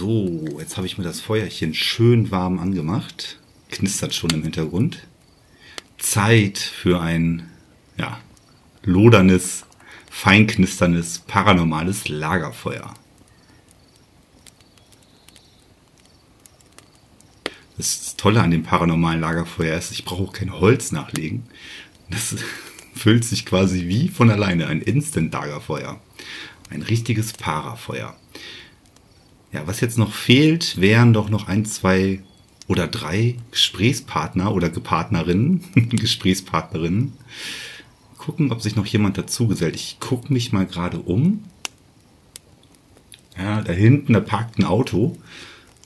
So, jetzt habe ich mir das Feuerchen schön warm angemacht. Knistert schon im Hintergrund. Zeit für ein, ja, loderndes, feinknisterndes, paranormales Lagerfeuer. Das Tolle an dem paranormalen Lagerfeuer ist, ich brauche auch kein Holz nachlegen. Das füllt sich quasi wie von alleine ein Instant-Lagerfeuer. Ein richtiges Parafeuer. Ja, was jetzt noch fehlt, wären doch noch ein, zwei oder drei Gesprächspartner oder Gepartnerinnen, Gesprächspartnerinnen. Gucken, ob sich noch jemand dazu gesellt. Ich gucke mich mal gerade um. Ja, da hinten, da parkt ein Auto.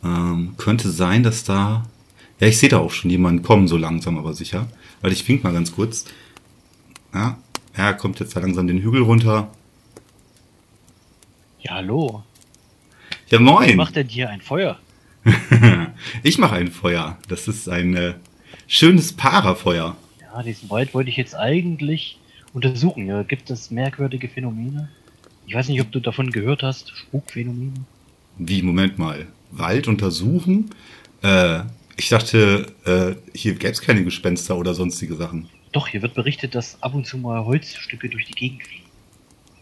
Ähm, könnte sein, dass da. Ja, ich sehe da auch schon jemanden kommen, so langsam, aber sicher. Weil ich wink mal ganz kurz. Ja, er kommt jetzt da langsam den Hügel runter. Ja, hallo. Ja, moin. Wer macht denn hier ein Feuer? ich mache ein Feuer. Das ist ein äh, schönes Parafeuer. Ja, diesen Wald wollte ich jetzt eigentlich untersuchen. Ja, gibt es merkwürdige Phänomene? Ich weiß nicht, ob du davon gehört hast. Spukphänomene? Wie, Moment mal. Wald untersuchen? Äh, ich dachte, äh, hier gäbe es keine Gespenster oder sonstige Sachen. Doch, hier wird berichtet, dass ab und zu mal Holzstücke durch die Gegend fliegen.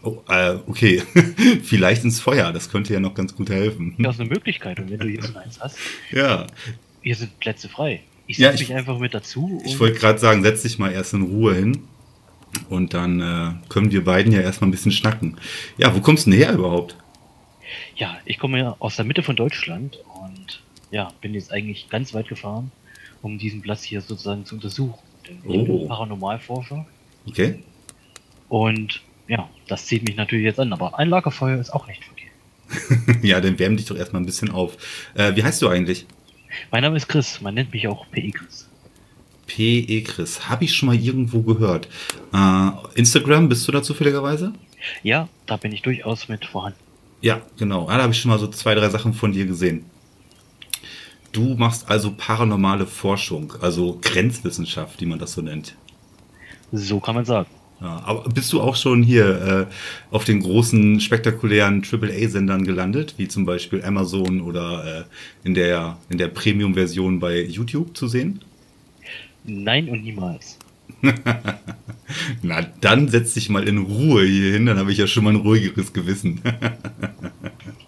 Oh, äh, okay. Vielleicht ins Feuer, das könnte ja noch ganz gut helfen. Ja, ist eine Möglichkeit. Und wenn du jetzt eins hast, Ja. hier sind Plätze frei. Ich Ja, setze ich- mich einfach mit dazu. Ich wollte gerade sagen, setz dich mal erst in Ruhe hin. Und dann äh, können wir beiden ja erstmal ein bisschen schnacken. Ja, wo kommst du denn her überhaupt? Ja, ich komme ja aus der Mitte von Deutschland und ja, bin jetzt eigentlich ganz weit gefahren, um diesen Platz hier sozusagen zu untersuchen. Denn ich Oh. bin Paranormalforscher Okay. und ja, das zieht mich natürlich jetzt an, aber ein Lagerfeuer ist auch nicht verkehrt. ja, dann wärm dich doch erstmal ein bisschen auf. Äh, wie heißt du eigentlich? Mein Name ist Chris, man nennt mich auch PE Chris. P.E. Chris. Habe ich schon mal irgendwo gehört. Äh, Instagram, bist du da zufälligerweise? Ja, da bin ich durchaus mit vorhanden. Ja, genau. Ah, da habe ich schon mal so zwei, drei Sachen von dir gesehen. Du machst also paranormale Forschung, also Grenzwissenschaft, wie man das so nennt. So kann man sagen. Ja, aber bist du auch schon hier äh, auf den großen, spektakulären AAA-Sendern gelandet, wie zum Beispiel Amazon oder äh, in der, in der Premium-Version bei YouTube zu sehen? Nein und niemals. Na, dann setz dich mal in Ruhe hier hin, dann habe ich ja schon mal ein ruhigeres Gewissen.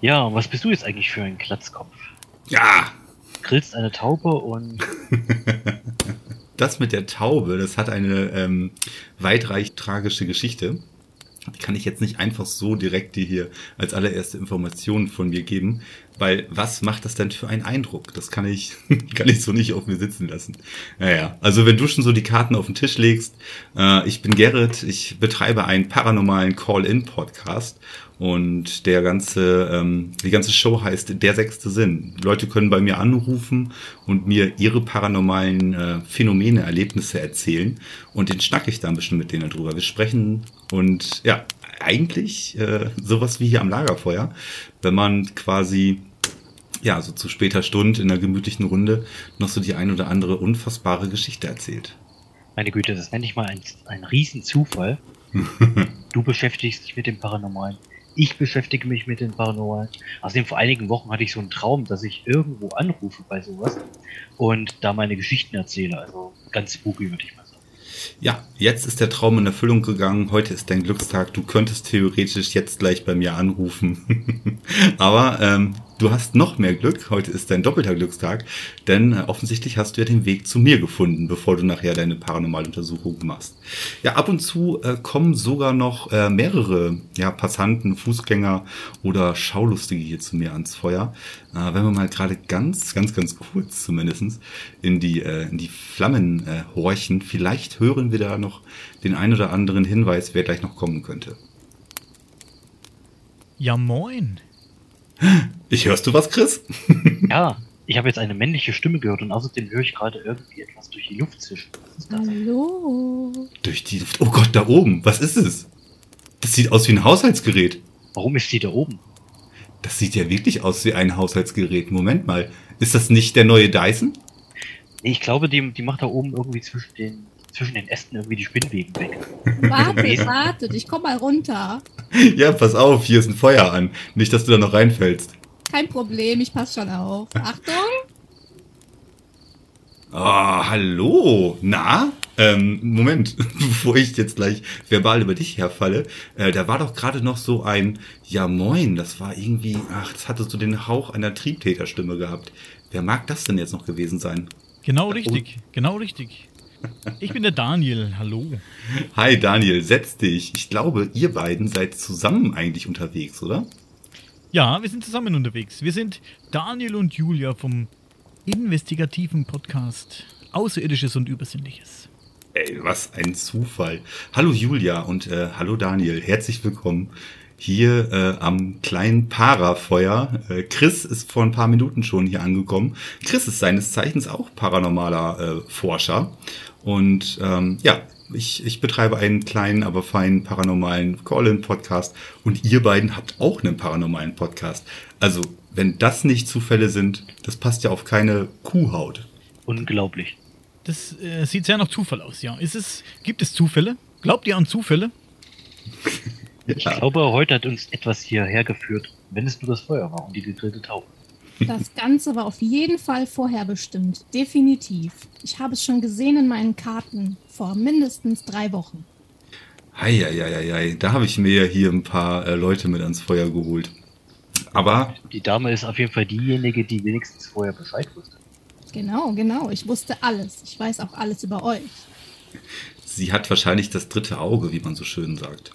Ja, und was bist du jetzt eigentlich für ein Klatzkopf? ja, Grillst eine Taube und das mit der Taube, das hat eine ähm, weitreich tragische Geschichte. Die kann ich jetzt nicht einfach so direkt dir hier als allererste Information von mir geben, weil was macht das denn für einen Eindruck? Das kann ich, kann ich so nicht auf mir sitzen lassen. Naja, also wenn du schon so die Karten auf den Tisch legst, äh, ich bin Gerrit, ich betreibe einen paranormalen Call-In-Podcast und der ganze, ähm, die ganze Show heißt Der sechste Sinn. Leute können bei mir anrufen und mir ihre paranormalen äh, Phänomene, Erlebnisse erzählen und den schnack ich dann bestimmt mit denen drüber. Wir sprechen und ja, eigentlich äh, sowas wie hier am Lagerfeuer, wenn man quasi ja, so zu später Stunde in einer gemütlichen Runde noch so die ein oder andere unfassbare Geschichte erzählt. meine Güte, das nenne ich mal ein, ein Riesenzufall. Du beschäftigst dich mit dem Paranormalen. Ich beschäftige mich mit dem Paranormalen. Außerdem vor einigen Wochen hatte ich so einen Traum, dass ich irgendwo anrufe bei sowas und da meine Geschichten erzähle. Also ganz spooky, würde ich mal sagen. Ja, jetzt ist der Traum in Erfüllung gegangen. Heute ist dein Glückstag. Du könntest theoretisch jetzt gleich bei mir anrufen. Aber ähm, du hast noch mehr Glück. Heute ist dein doppelter Glückstag. Denn äh, offensichtlich hast du ja den Weg zu mir gefunden, bevor du nachher deine paranormale Untersuchung machst. Ja, ab und zu äh, kommen sogar noch äh, mehrere ja, Passanten, Fußgänger oder Schaulustige hier zu mir ans Feuer. Äh, wenn wir mal gerade ganz, ganz, ganz kurz zumindestens in die, äh, in die Flammen äh, horchen, vielleicht hören wir da noch den ein oder anderen Hinweis, wer gleich noch kommen könnte. Ja, moin. Ich hörst du was, Chris? Ja, ich habe jetzt eine männliche Stimme gehört und außerdem höre ich gerade irgendwie etwas durch die Luft zischen. Was ist das? Hallo. Durch die Luft. Oh Gott, da oben. Was ist es? Das sieht aus wie ein Haushaltsgerät. Warum ist sie da oben? Das sieht ja wirklich aus wie ein Haushaltsgerät. Moment mal. Ist das nicht der neue Dyson? Nee, Ich glaube, die, die macht da oben irgendwie zwischen den, zwischen den Ästen irgendwie die Spinnweben weg. Wartet, wartet, ich komm mal runter. Ja, pass auf, hier ist ein Feuer an. Nicht, dass du da noch reinfällst. Kein Problem, ich passe schon auf. Achtung! Ah, hallo. Na? Ähm, Moment, bevor ich jetzt gleich verbal über dich herfalle, äh, da war doch gerade noch so ein Ja moin, das war irgendwie, ach, das hatte so den Hauch einer Triebtäterstimme gehabt. Wer mag das denn jetzt noch gewesen sein? Genau richtig, genau richtig. Ich bin der Daniel, hallo. Hi Daniel, setz dich. Ich glaube, ihr beiden seid zusammen eigentlich unterwegs, oder? Ja, wir sind zusammen unterwegs. Wir sind Daniel und Julia vom investigativen Podcast Außerirdisches und Übersinnliches. Ey, was ein Zufall. Hallo Julia und äh, hallo Daniel, herzlich willkommen hier äh, am kleinen Parafeuer. Äh, Chris ist vor ein paar Minuten schon hier angekommen. Chris ist seines Zeichens auch paranormaler äh, Forscher. Und ähm, ja, ich, ich betreibe einen kleinen, aber feinen paranormalen Call-In-Podcast und ihr beiden habt auch einen paranormalen Podcast. Also, wenn das nicht Zufälle sind, das passt ja auf keine Kuhhaut. Unglaublich. Das äh, sieht sehr nach Zufall aus, ja. Ist es, gibt es Zufälle? Glaubt ihr an Zufälle? Ich glaube, heute hat uns etwas hierher geführt, wenn es nur das Feuer war und die gedrehte Taube. Das Ganze war auf jeden Fall vorherbestimmt. Definitiv. Ich habe es schon gesehen in meinen Karten vor mindestens drei Wochen. Heieieiei, da habe ich mir hier ein paar äh, Leute mit ans Feuer geholt. Aber Die Dame ist auf jeden Fall diejenige, die wenigstens vorher Bescheid wusste. Genau, genau. Ich wusste alles. Ich weiß auch alles über euch. sie hat wahrscheinlich das dritte Auge, wie man so schön sagt.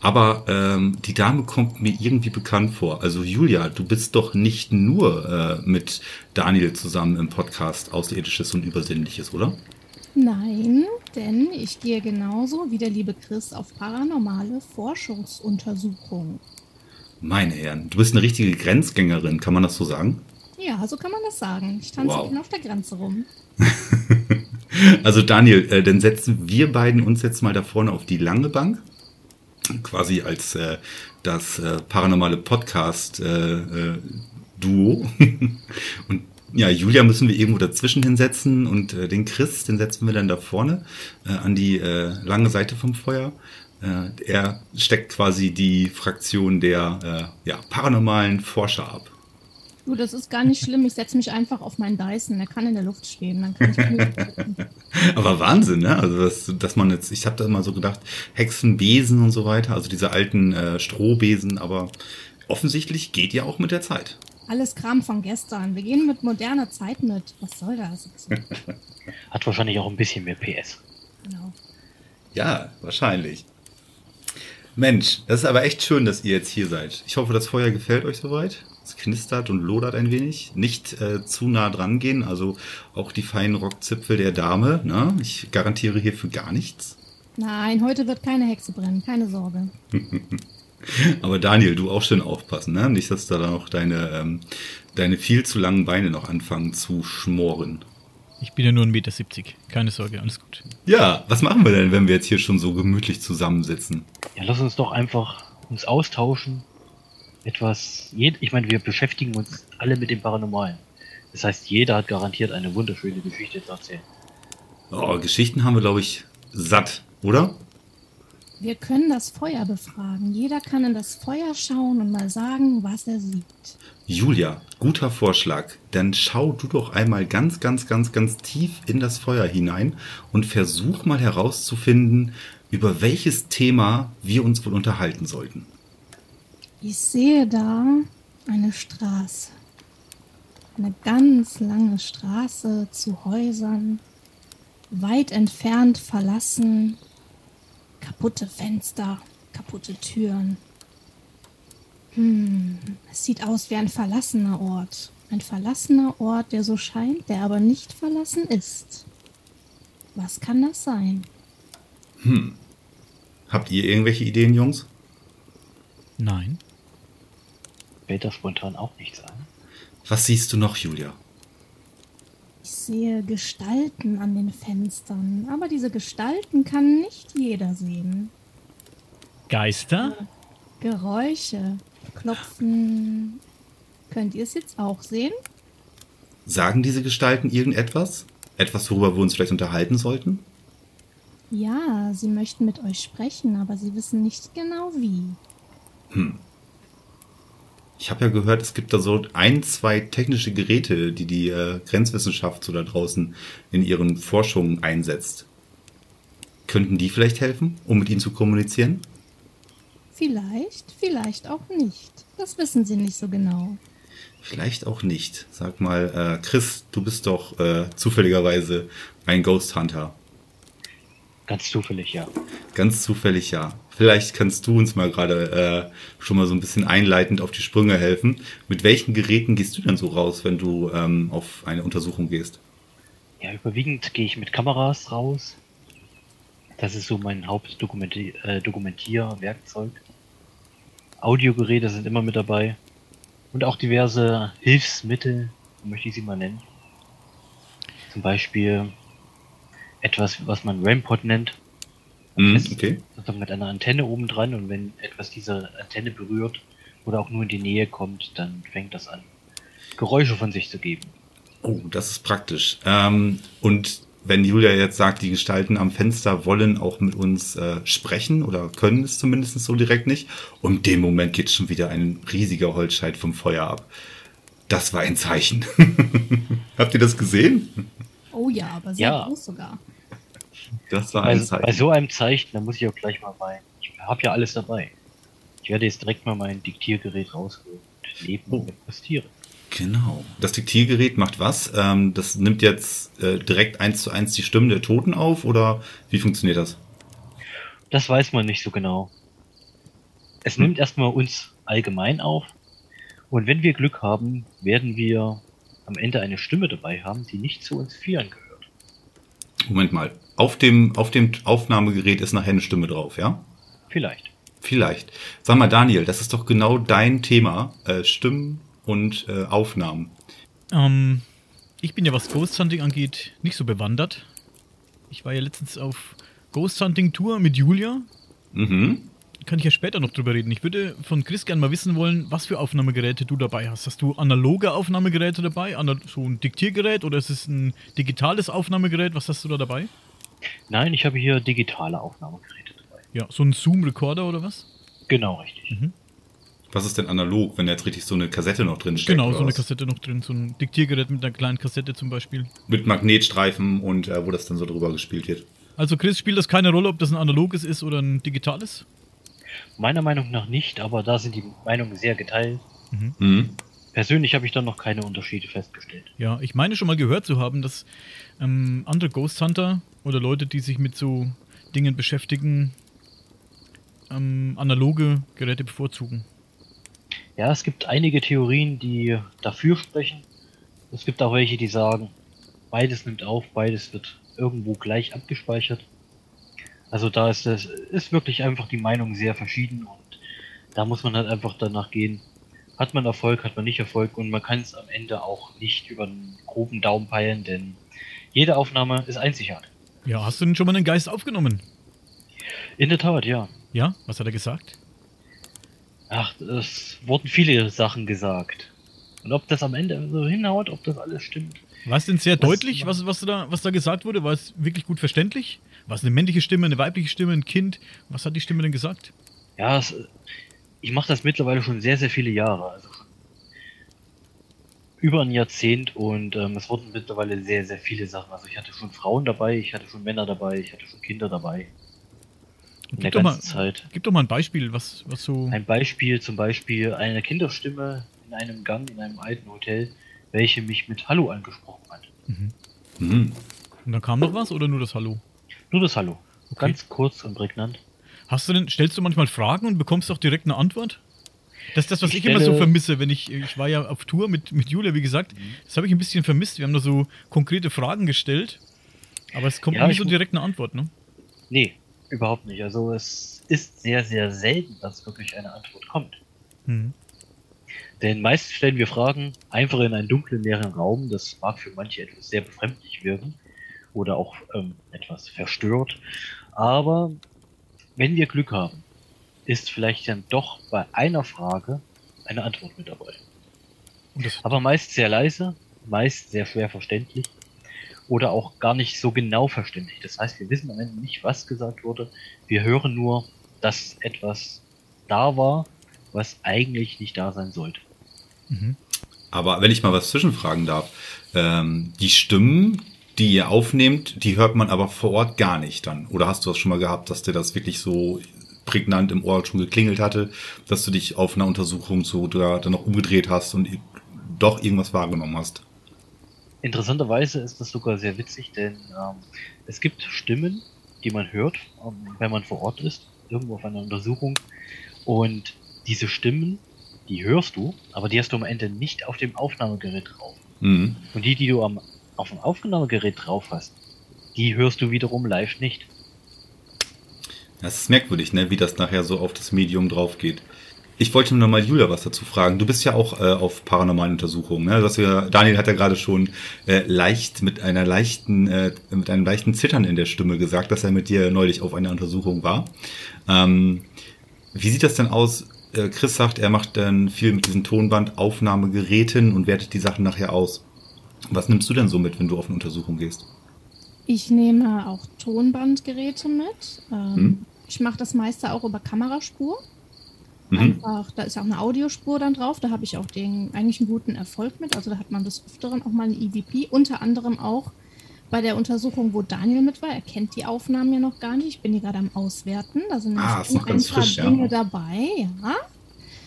Aber ähm, die Dame kommt mir irgendwie bekannt vor. Also Julia, du bist doch nicht nur äh, mit Daniel zusammen im Podcast Außerirdisches und Übersinnliches, oder? Nein, denn ich gehe genauso wie der liebe Chris auf paranormale Forschungsuntersuchungen. Meine Herren, du bist eine richtige Grenzgängerin, kann man das so sagen? Ja, so kann man das sagen. Ich tanze Wow. auf der Grenze rum. Also Daniel, äh, dann setzen wir beiden uns jetzt mal da vorne auf die lange Bank, quasi als äh, das äh, paranormale Podcast äh, äh, und ja, Julia müssen wir irgendwo dazwischen hinsetzen und äh, den Chris, den setzen wir dann da vorne an die lange Seite vom Feuer. Er steckt quasi die Fraktion der ja, paranormalen Forscher ab. Du, das ist gar nicht schlimm. Ich setze mich einfach auf meinen Dyson. Der kann in der Luft stehen. Dann kann ich Knöpfe drücken. Aber Wahnsinn, ne? Also dass, dass man jetzt, ich habe da immer so gedacht, Hexenbesen und so weiter, also diese alten äh, Strohbesen, aber offensichtlich geht ja auch mit der Zeit. Alles Kram von gestern. Wir gehen mit moderner Zeit mit. Was soll das? Hat wahrscheinlich auch ein bisschen mehr PS. Genau. Ja, wahrscheinlich. Mensch, das ist aber echt schön, dass ihr jetzt hier seid. Ich hoffe, das Feuer gefällt euch soweit. Es knistert und lodert ein wenig. Nicht äh, zu nah dran gehen, also auch die feinen Rockzipfel der Dame. Ne? Ich garantiere hierfür gar nichts. Nein, heute wird keine Hexe brennen. Keine Sorge. Aber Daniel, du auch schön aufpassen, ne? Nicht, dass da noch deine, ähm, deine viel zu langen Beine noch anfangen zu schmoren. Ich bin ja nur 1,70 Meter. Keine Sorge, alles gut. Ja, was machen wir denn, wenn wir jetzt hier schon so gemütlich zusammensitzen? Ja, lass uns doch einfach uns austauschen. Etwas, jed ich meine, wir beschäftigen uns alle mit dem Paranormalen. Das heißt, jeder hat garantiert eine wunderschöne Geschichte zu erzählen. Oh, Geschichten haben wir, glaube ich, satt, oder? Wir können das Feuer befragen. Jeder kann in das Feuer schauen und mal sagen, was er sieht. Julia, guter Vorschlag. Dann schau du doch einmal ganz, ganz, ganz, ganz tief in das Feuer hinein und versuch mal herauszufinden, über welches Thema wir uns wohl unterhalten sollten. Ich sehe da eine Straße. Eine ganz lange Straße zu Häusern. Weit entfernt verlassen. Kaputte Fenster, kaputte Türen. Hm, es sieht aus wie ein verlassener Ort. Ein verlassener Ort, der so scheint, der aber nicht verlassen ist. Was kann das sein? Habt ihr irgendwelche Ideen, Jungs? Nein. Fällt da spontan auch nichts ein? Was siehst du noch, Julia? Ich sehe Gestalten an den Fenstern, aber diese Gestalten kann nicht jeder sehen. Geister? Geräusche, Klopfen. Könnt ihr es jetzt auch sehen? Sagen diese Gestalten irgendetwas? Etwas, worüber wir uns vielleicht unterhalten sollten? Ja, sie möchten mit euch sprechen, aber sie wissen nicht genau wie. Ich habe ja gehört, es gibt da so ein, zwei technische Geräte, die die äh, Grenzwissenschaft so da draußen in ihren Forschungen einsetzt. Könnten die vielleicht helfen, um mit ihnen zu kommunizieren? Vielleicht, vielleicht auch nicht. Das wissen Sie nicht so genau. Vielleicht auch nicht. Sag mal, äh, Chris, du bist doch äh, zufälligerweise ein Ghost Hunter. Ganz zufällig, ja. Ganz zufällig, ja. Vielleicht kannst du uns mal gerade äh, schon mal so ein bisschen einleitend auf die Sprünge helfen. Mit welchen Geräten gehst du denn so raus, wenn du ähm, auf eine Untersuchung gehst? Ja, überwiegend gehe ich mit Kameras raus. Das ist so mein Hauptdokumentierwerkzeug. Äh, Audiogeräte sind immer mit dabei. Und auch diverse Hilfsmittel, möchte ich sie mal nennen. Zum Beispiel etwas, was man Rampod nennt. Mm, okay. Mit einer Antenne oben dran und wenn etwas diese Antenne berührt oder auch nur in die Nähe kommt, dann fängt das an, Geräusche von sich zu geben. Oh, das ist praktisch. Ähm, und wenn Julia jetzt sagt, die Gestalten am Fenster wollen auch mit uns äh, sprechen oder können es zumindest so direkt nicht, und in dem Moment geht schon wieder ein riesiger Holzscheit vom Feuer ab. Das war ein Zeichen. Habt ihr das gesehen? Oh ja, aber sehr ja. groß sogar. Das war ein bei, Zeichen. Bei so einem Zeichen, da muss ich auch gleich mal weinen. Ich habe ja alles dabei. Ich werde jetzt direkt mal mein Diktiergerät rausholen und neben oh. postieren. Genau. Das Diktiergerät macht was? Ähm, das nimmt jetzt äh, direkt eins zu eins die Stimmen der Toten auf oder wie funktioniert das? Das weiß man nicht so genau. Es hm. nimmt erstmal uns allgemein auf und wenn wir Glück haben, werden wir am Ende eine Stimme dabei haben, die nicht zu uns Vieren gehört. Moment mal. Auf dem, auf dem Aufnahmegerät ist nachher eine Stimme drauf, ja? Vielleicht. Vielleicht. Sag mal, Daniel, das ist doch genau dein Thema. Äh, Stimmen und äh, Aufnahmen. Ähm, ich bin ja, was Ghost Hunting angeht, nicht so bewandert. Ich war ja letztens auf Ghost Hunting Tour mit Julia. Mhm. Kann ich ja später noch drüber reden. Ich würde von Chris gerne mal wissen wollen, was für Aufnahmegeräte du dabei hast. Hast du analoge Aufnahmegeräte dabei? So ein Diktiergerät oder ist es ein digitales Aufnahmegerät? Was hast du da dabei? Nein, ich habe hier digitale Aufnahmegeräte dabei. Ja, so ein Zoom-Recorder oder was? Genau, richtig. Mhm. Was ist denn analog, wenn da jetzt richtig so eine Kassette noch drin steckt? Genau, so eine Kassette noch drin, so ein Diktiergerät mit einer kleinen Kassette zum Beispiel. Mit Magnetstreifen und äh, wo das dann so drüber gespielt wird. Also Chris, spielt das keine Rolle, ob das ein analoges ist oder ein digitales? Meiner Meinung nach nicht, aber da sind die Meinungen sehr geteilt. Mhm. Mhm. Persönlich habe ich dann noch keine Unterschiede festgestellt. Ja, ich meine schon mal gehört zu haben, dass ähm, andere Ghost Hunter oder Leute, die sich mit so Dingen beschäftigen, ähm, analoge Geräte bevorzugen. Ja, es gibt einige Theorien, die dafür sprechen. Es gibt auch welche, die sagen, beides nimmt auf, beides wird irgendwo gleich abgespeichert. Also da ist das ist wirklich einfach die Meinung sehr verschieden und da muss man halt einfach danach gehen. Hat man Erfolg, hat man nicht Erfolg und man kann es am Ende auch nicht über einen groben Daumen peilen, denn jede Aufnahme ist einzigartig. Ja, hast du denn schon mal einen Geist aufgenommen? In der Tat, ja. Ja, was hat er gesagt? Ach, es wurden viele Sachen gesagt. Und ob das am Ende so hinhaut, ob das alles stimmt. War es denn sehr deutlich, was, was, da, was da gesagt wurde? War es wirklich gut verständlich? War es eine männliche Stimme, eine weibliche Stimme, ein Kind? Was hat die Stimme denn gesagt? Ja, es, ich mache das mittlerweile schon sehr, sehr viele Jahre. Also über ein Jahrzehnt und ähm, es wurden mittlerweile sehr, sehr viele Sachen. Also ich hatte schon Frauen dabei, ich hatte schon Männer dabei, ich hatte schon Kinder dabei. In gib der ganzen mal, Zeit. Gib doch mal ein Beispiel, was, was so. Ein Beispiel, zum Beispiel eine Kinderstimme in einem Gang in einem alten Hotel, welche mich mit Hallo angesprochen hat. Mhm. Mhm. Und dann kam noch was oder nur das Hallo? Nur das Hallo. Okay. Ganz kurz und prägnant. Hast du denn, stellst du manchmal Fragen und bekommst auch direkt eine Antwort? Das ist das, was ich, ich immer so vermisse, wenn ich, ich war ja auf Tour mit, mit Julia, wie gesagt, mhm. das habe ich ein bisschen vermisst. Wir haben da so konkrete Fragen gestellt, aber es kommt ja, nicht so direkt eine Antwort, ne? Nee, Überhaupt nicht. Also es ist sehr, sehr selten, dass wirklich eine Antwort kommt. Mhm. Denn meist stellen wir Fragen einfach in einen dunklen, leeren Raum. Das mag für manche etwas sehr befremdlich wirken oder auch ähm, etwas verstört. Aber wenn wir Glück haben, ist vielleicht dann doch bei einer Frage eine Antwort mit dabei. Aber meist sehr leise, meist sehr schwer verständlich oder auch gar nicht so genau verständigt. Das heißt, wir wissen am Ende nicht, was gesagt wurde. Wir hören nur, dass etwas da war, was eigentlich nicht da sein sollte. Mhm. Aber wenn ich mal was zwischenfragen darf, ähm, die Stimmen, die ihr aufnehmt, die hört man aber vor Ort gar nicht dann. Oder hast du das schon mal gehabt, dass dir das wirklich so prägnant im Ohr schon geklingelt hatte, dass du dich auf einer Untersuchung so da, dann noch umgedreht hast und doch irgendwas wahrgenommen hast? Interessanterweise ist das sogar sehr witzig, denn ähm, es gibt Stimmen, die man hört, ähm, wenn man vor Ort ist, irgendwo auf einer Untersuchung. Und diese Stimmen, die hörst du, aber die hast du am Ende nicht auf dem Aufnahmegerät drauf. Mhm. Und die, die du am, auf dem Aufnahmegerät drauf hast, die hörst du wiederum live nicht. Das ist merkwürdig, ne? wie das nachher so auf das Medium drauf geht. Ich wollte nur noch mal Julia was dazu fragen. Du bist ja auch äh, auf paranormalen Untersuchungen. Ne? Das ja, Daniel hat ja gerade schon äh, leicht mit einer leichten, äh, mit einem leichten Zittern in der Stimme gesagt, dass er mit dir neulich auf einer Untersuchung war. Ähm, wie sieht das denn aus? Äh, Chris sagt, er macht dann viel mit diesen Tonbandaufnahmegeräten und wertet die Sachen nachher aus. Was nimmst du denn so mit, wenn du auf eine Untersuchung gehst? Ich nehme auch Tonbandgeräte mit. Ähm, hm? Ich mache das meiste auch über Kameraspur. Mhm. Einfach, da ist auch eine Audiospur dann drauf, da habe ich auch den eigentlich einen guten Erfolg mit. Also da hat man des Öfteren auch mal eine EVP, unter anderem auch bei der Untersuchung, wo Daniel mit war. Er kennt die Aufnahmen ja noch gar nicht. Ich bin hier gerade am Auswerten. Da sind ah, ist noch ganz frisch, Dinge ja. dabei, ja.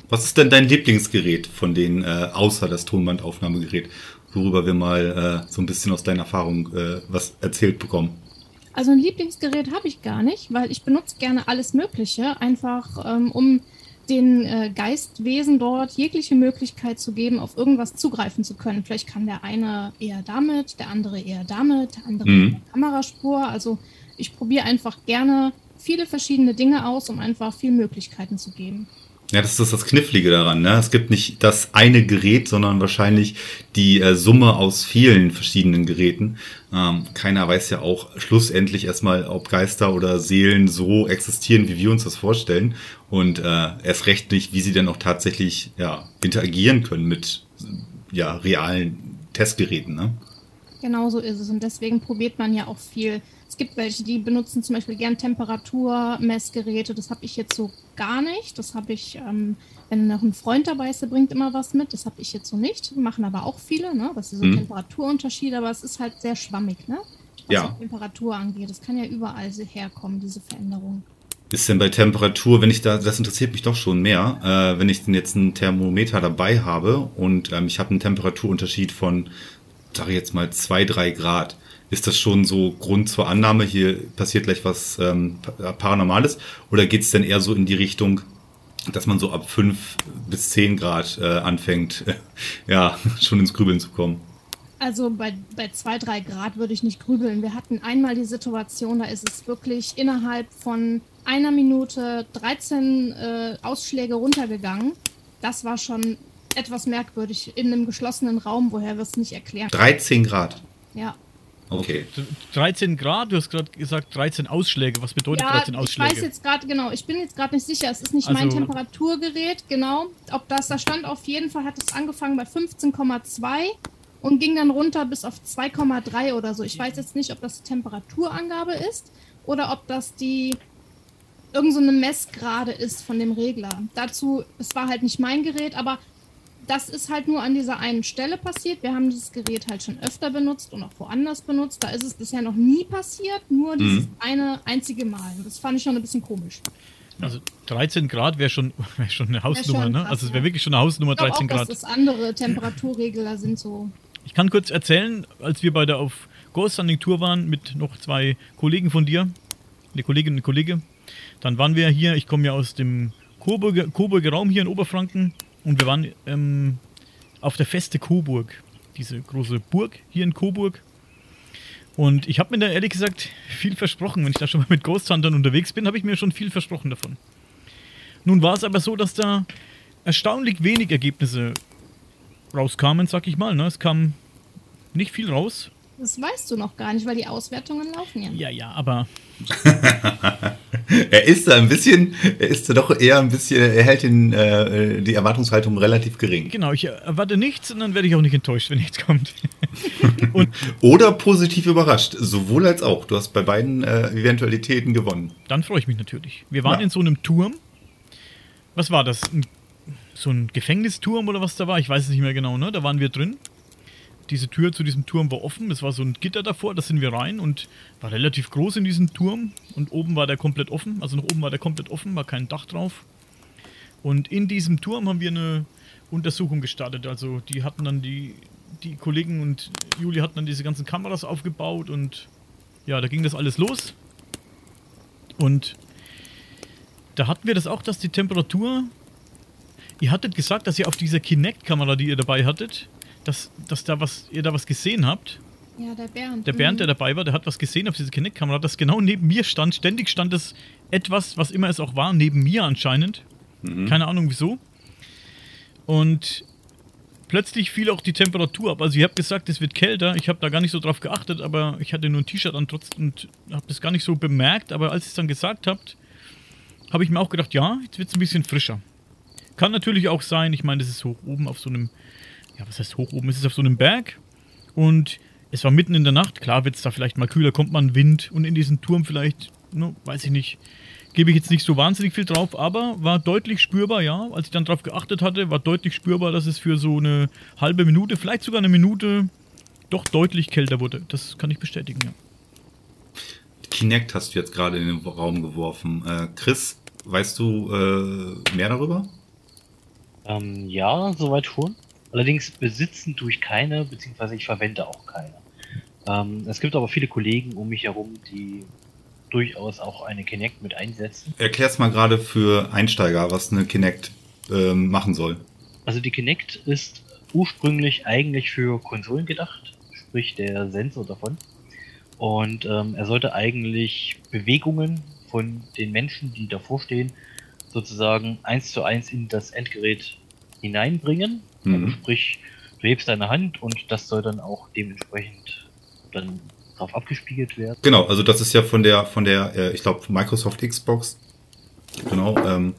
Was ist denn dein Lieblingsgerät von denen, äh, außer das Tonbandaufnahmegerät, worüber wir mal äh, so ein bisschen aus deiner Erfahrung äh, was erzählt bekommen? Also ein Lieblingsgerät habe ich gar nicht, weil ich benutze gerne alles Mögliche, einfach ähm, um den äh, Geistwesen dort jegliche Möglichkeit zu geben, auf irgendwas zugreifen zu können. Vielleicht kann der eine eher damit, der andere eher damit, der andere mhm. mit der Kameraspur. Also ich probiere einfach gerne viele verschiedene Dinge aus, um einfach viele Möglichkeiten zu geben. Ja, das ist das Knifflige daran. Ne? Es gibt nicht das eine Gerät, sondern wahrscheinlich die äh, Summe aus vielen verschiedenen Geräten. Ähm, keiner weiß ja auch schlussendlich erstmal, ob Geister oder Seelen so existieren, wie wir uns das vorstellen. Und äh, erst recht nicht, wie sie denn auch tatsächlich ja, interagieren können mit ja, realen Testgeräten. Ne? Genau so ist es. Und deswegen probiert man ja auch viel es gibt welche, die benutzen zum Beispiel gern Temperaturmessgeräte. Das habe ich jetzt so gar nicht. Das habe ich, ähm, wenn noch ein Freund dabei ist, der bringt immer was mit. Das habe ich jetzt so nicht. Machen aber auch viele, ne? Das sind so mhm. Temperaturunterschiede, aber es ist halt sehr schwammig, ne? Was ja. die Temperatur angeht. Das kann ja überall herkommen, diese Veränderung ist denn bei Temperatur, wenn ich da, das interessiert mich doch schon mehr, äh, wenn ich denn jetzt ein Thermometer dabei habe und ähm, ich habe einen Temperaturunterschied von, sage ich jetzt mal, zwei drei Grad, ist das schon so Grund zur Annahme, hier passiert gleich was ähm, Paranormales? Oder geht es denn eher so in die Richtung, dass man so ab 5 bis 10 Grad äh, anfängt, ja, schon ins Grübeln zu kommen? Also bei, bei 2, 3 Grad würde ich nicht grübeln. Wir hatten einmal die Situation, da ist es wirklich innerhalb von einer Minute 13 äh, Ausschläge runtergegangen. Das war schon etwas merkwürdig in einem geschlossenen Raum, woher wir es nicht erklären. 13 Grad? Ja. Okay. 13 Grad, du hast gerade gesagt 13 Ausschläge. Was bedeutet ja, 13 Ausschläge? Ich weiß jetzt gerade, genau, ich bin jetzt gerade nicht sicher. Es ist nicht also, mein Temperaturgerät, genau. Ob das, da stand auf jeden Fall, hat es angefangen bei 15,2 und ging dann runter bis auf 2,3 oder so. Ich weiß jetzt nicht, ob das die Temperaturangabe ist oder ob das die irgend so eine Messgrade ist von dem Regler. Dazu, es war halt nicht mein Gerät, aber das ist halt nur an dieser einen Stelle passiert. Wir haben dieses Gerät halt schon öfter benutzt und auch woanders benutzt. Da ist es bisher noch nie passiert, nur dieses mhm. eine einzige Mal. Das fand ich schon ein bisschen komisch. Also 13 Grad wäre schon, wär schon eine Hausnummer, schon ne? also es wäre wirklich schon eine Hausnummer, 13 auch, Grad. Dass das andere Temperaturregler sind so. Ich kann kurz erzählen, als wir bei der auf Ghost Hunting Tour waren mit noch zwei Kollegen von dir, eine Kollegin und ein Kollege, dann waren wir hier, ich komme ja aus dem Coburger, Coburger Raum hier in Oberfranken und wir waren ähm, auf der Feste Coburg, diese große Burg hier in Coburg. Und ich habe mir da ehrlich gesagt viel versprochen. Wenn ich da schon mal mit Ghost Huntern unterwegs bin, habe ich mir schon viel versprochen davon. Nun war es aber so, dass da erstaunlich wenig Ergebnisse rauskamen, sag ich mal. Ne? Es kam nicht viel raus. Das weißt du noch gar nicht, weil die Auswertungen laufen ja. Ja, ja, aber. er ist da ein bisschen, er ist da doch eher ein bisschen, er hält den, äh, die Erwartungshaltung relativ gering. Genau, ich erwarte nichts und dann werde ich auch nicht enttäuscht, wenn nichts kommt. Oder positiv überrascht, sowohl als auch. Du hast bei beiden äh, Eventualitäten gewonnen. Dann freue ich mich natürlich. Wir waren ja. in so einem Turm. Was war das? So ein Gefängnisturm oder was da war. Ich weiß es nicht mehr genau, ne? Da waren wir drin. Diese Tür zu diesem Turm war offen. Es war so ein Gitter davor, da sind wir rein und war relativ groß in diesem Turm. Und oben war der komplett offen. Also nach oben war der komplett offen, war kein Dach drauf. Und in diesem Turm haben wir eine Untersuchung gestartet. Also die hatten dann die, die Kollegen und Juli hatten dann diese ganzen Kameras aufgebaut und ja, da ging das alles los. Und da hatten wir das auch, dass die Temperatur. Ihr hattet gesagt, dass ihr auf dieser Kinect-Kamera, die ihr dabei hattet, dass, dass da was, ihr da was gesehen habt. Ja, der Bernd. Der Bernd, der mhm. dabei war, der hat was gesehen auf dieser Kinect-Kamera, das genau neben mir stand. Ständig stand es etwas, was immer es auch war, neben mir anscheinend. Mhm. Keine Ahnung wieso. Und plötzlich fiel auch die Temperatur ab. Also ihr habt gesagt, es wird kälter. Ich habe da gar nicht so drauf geachtet, aber ich hatte nur ein T-Shirt an trotzdem und habe das gar nicht so bemerkt. Aber als ihr es dann gesagt habt, habe ich mir auch gedacht, ja, jetzt wird es ein bisschen frischer. Kann natürlich auch sein, ich meine, das ist hoch oben auf so einem, ja, was heißt hoch oben? Es ist auf so einem Berg und es war mitten in der Nacht. Klar wird es da vielleicht mal kühler, kommt man Wind und in diesen Turm vielleicht, ne, weiß ich nicht, gebe ich jetzt nicht so wahnsinnig viel drauf, aber war deutlich spürbar, ja. Als ich dann drauf geachtet hatte, war deutlich spürbar, dass es für so eine halbe Minute, vielleicht sogar eine Minute, doch deutlich kälter wurde. Das kann ich bestätigen, ja. Kinect hast du jetzt gerade in den Raum geworfen. Äh, Chris, weißt du äh, mehr darüber? Ähm, ja, soweit schon. Allerdings besitzen tue ich keine, beziehungsweise ich verwende auch keine. Ähm, es gibt aber viele Kollegen um mich herum, die durchaus auch eine Kinect mit einsetzen. Erklär's mal gerade für Einsteiger, was eine Kinect ähm, machen soll. Also die Kinect ist ursprünglich eigentlich für Konsolen gedacht, sprich der Sensor davon. Und ähm, er sollte eigentlich Bewegungen von den Menschen, die davor stehen, sozusagen eins zu eins in das Endgerät hineinbringen. Mhm. Also sprich, du hebst deine Hand und das soll dann auch dementsprechend dann drauf abgespiegelt werden. Genau, also das ist ja von der, von der, äh, ich glaube, Microsoft Xbox. Genau, ähm,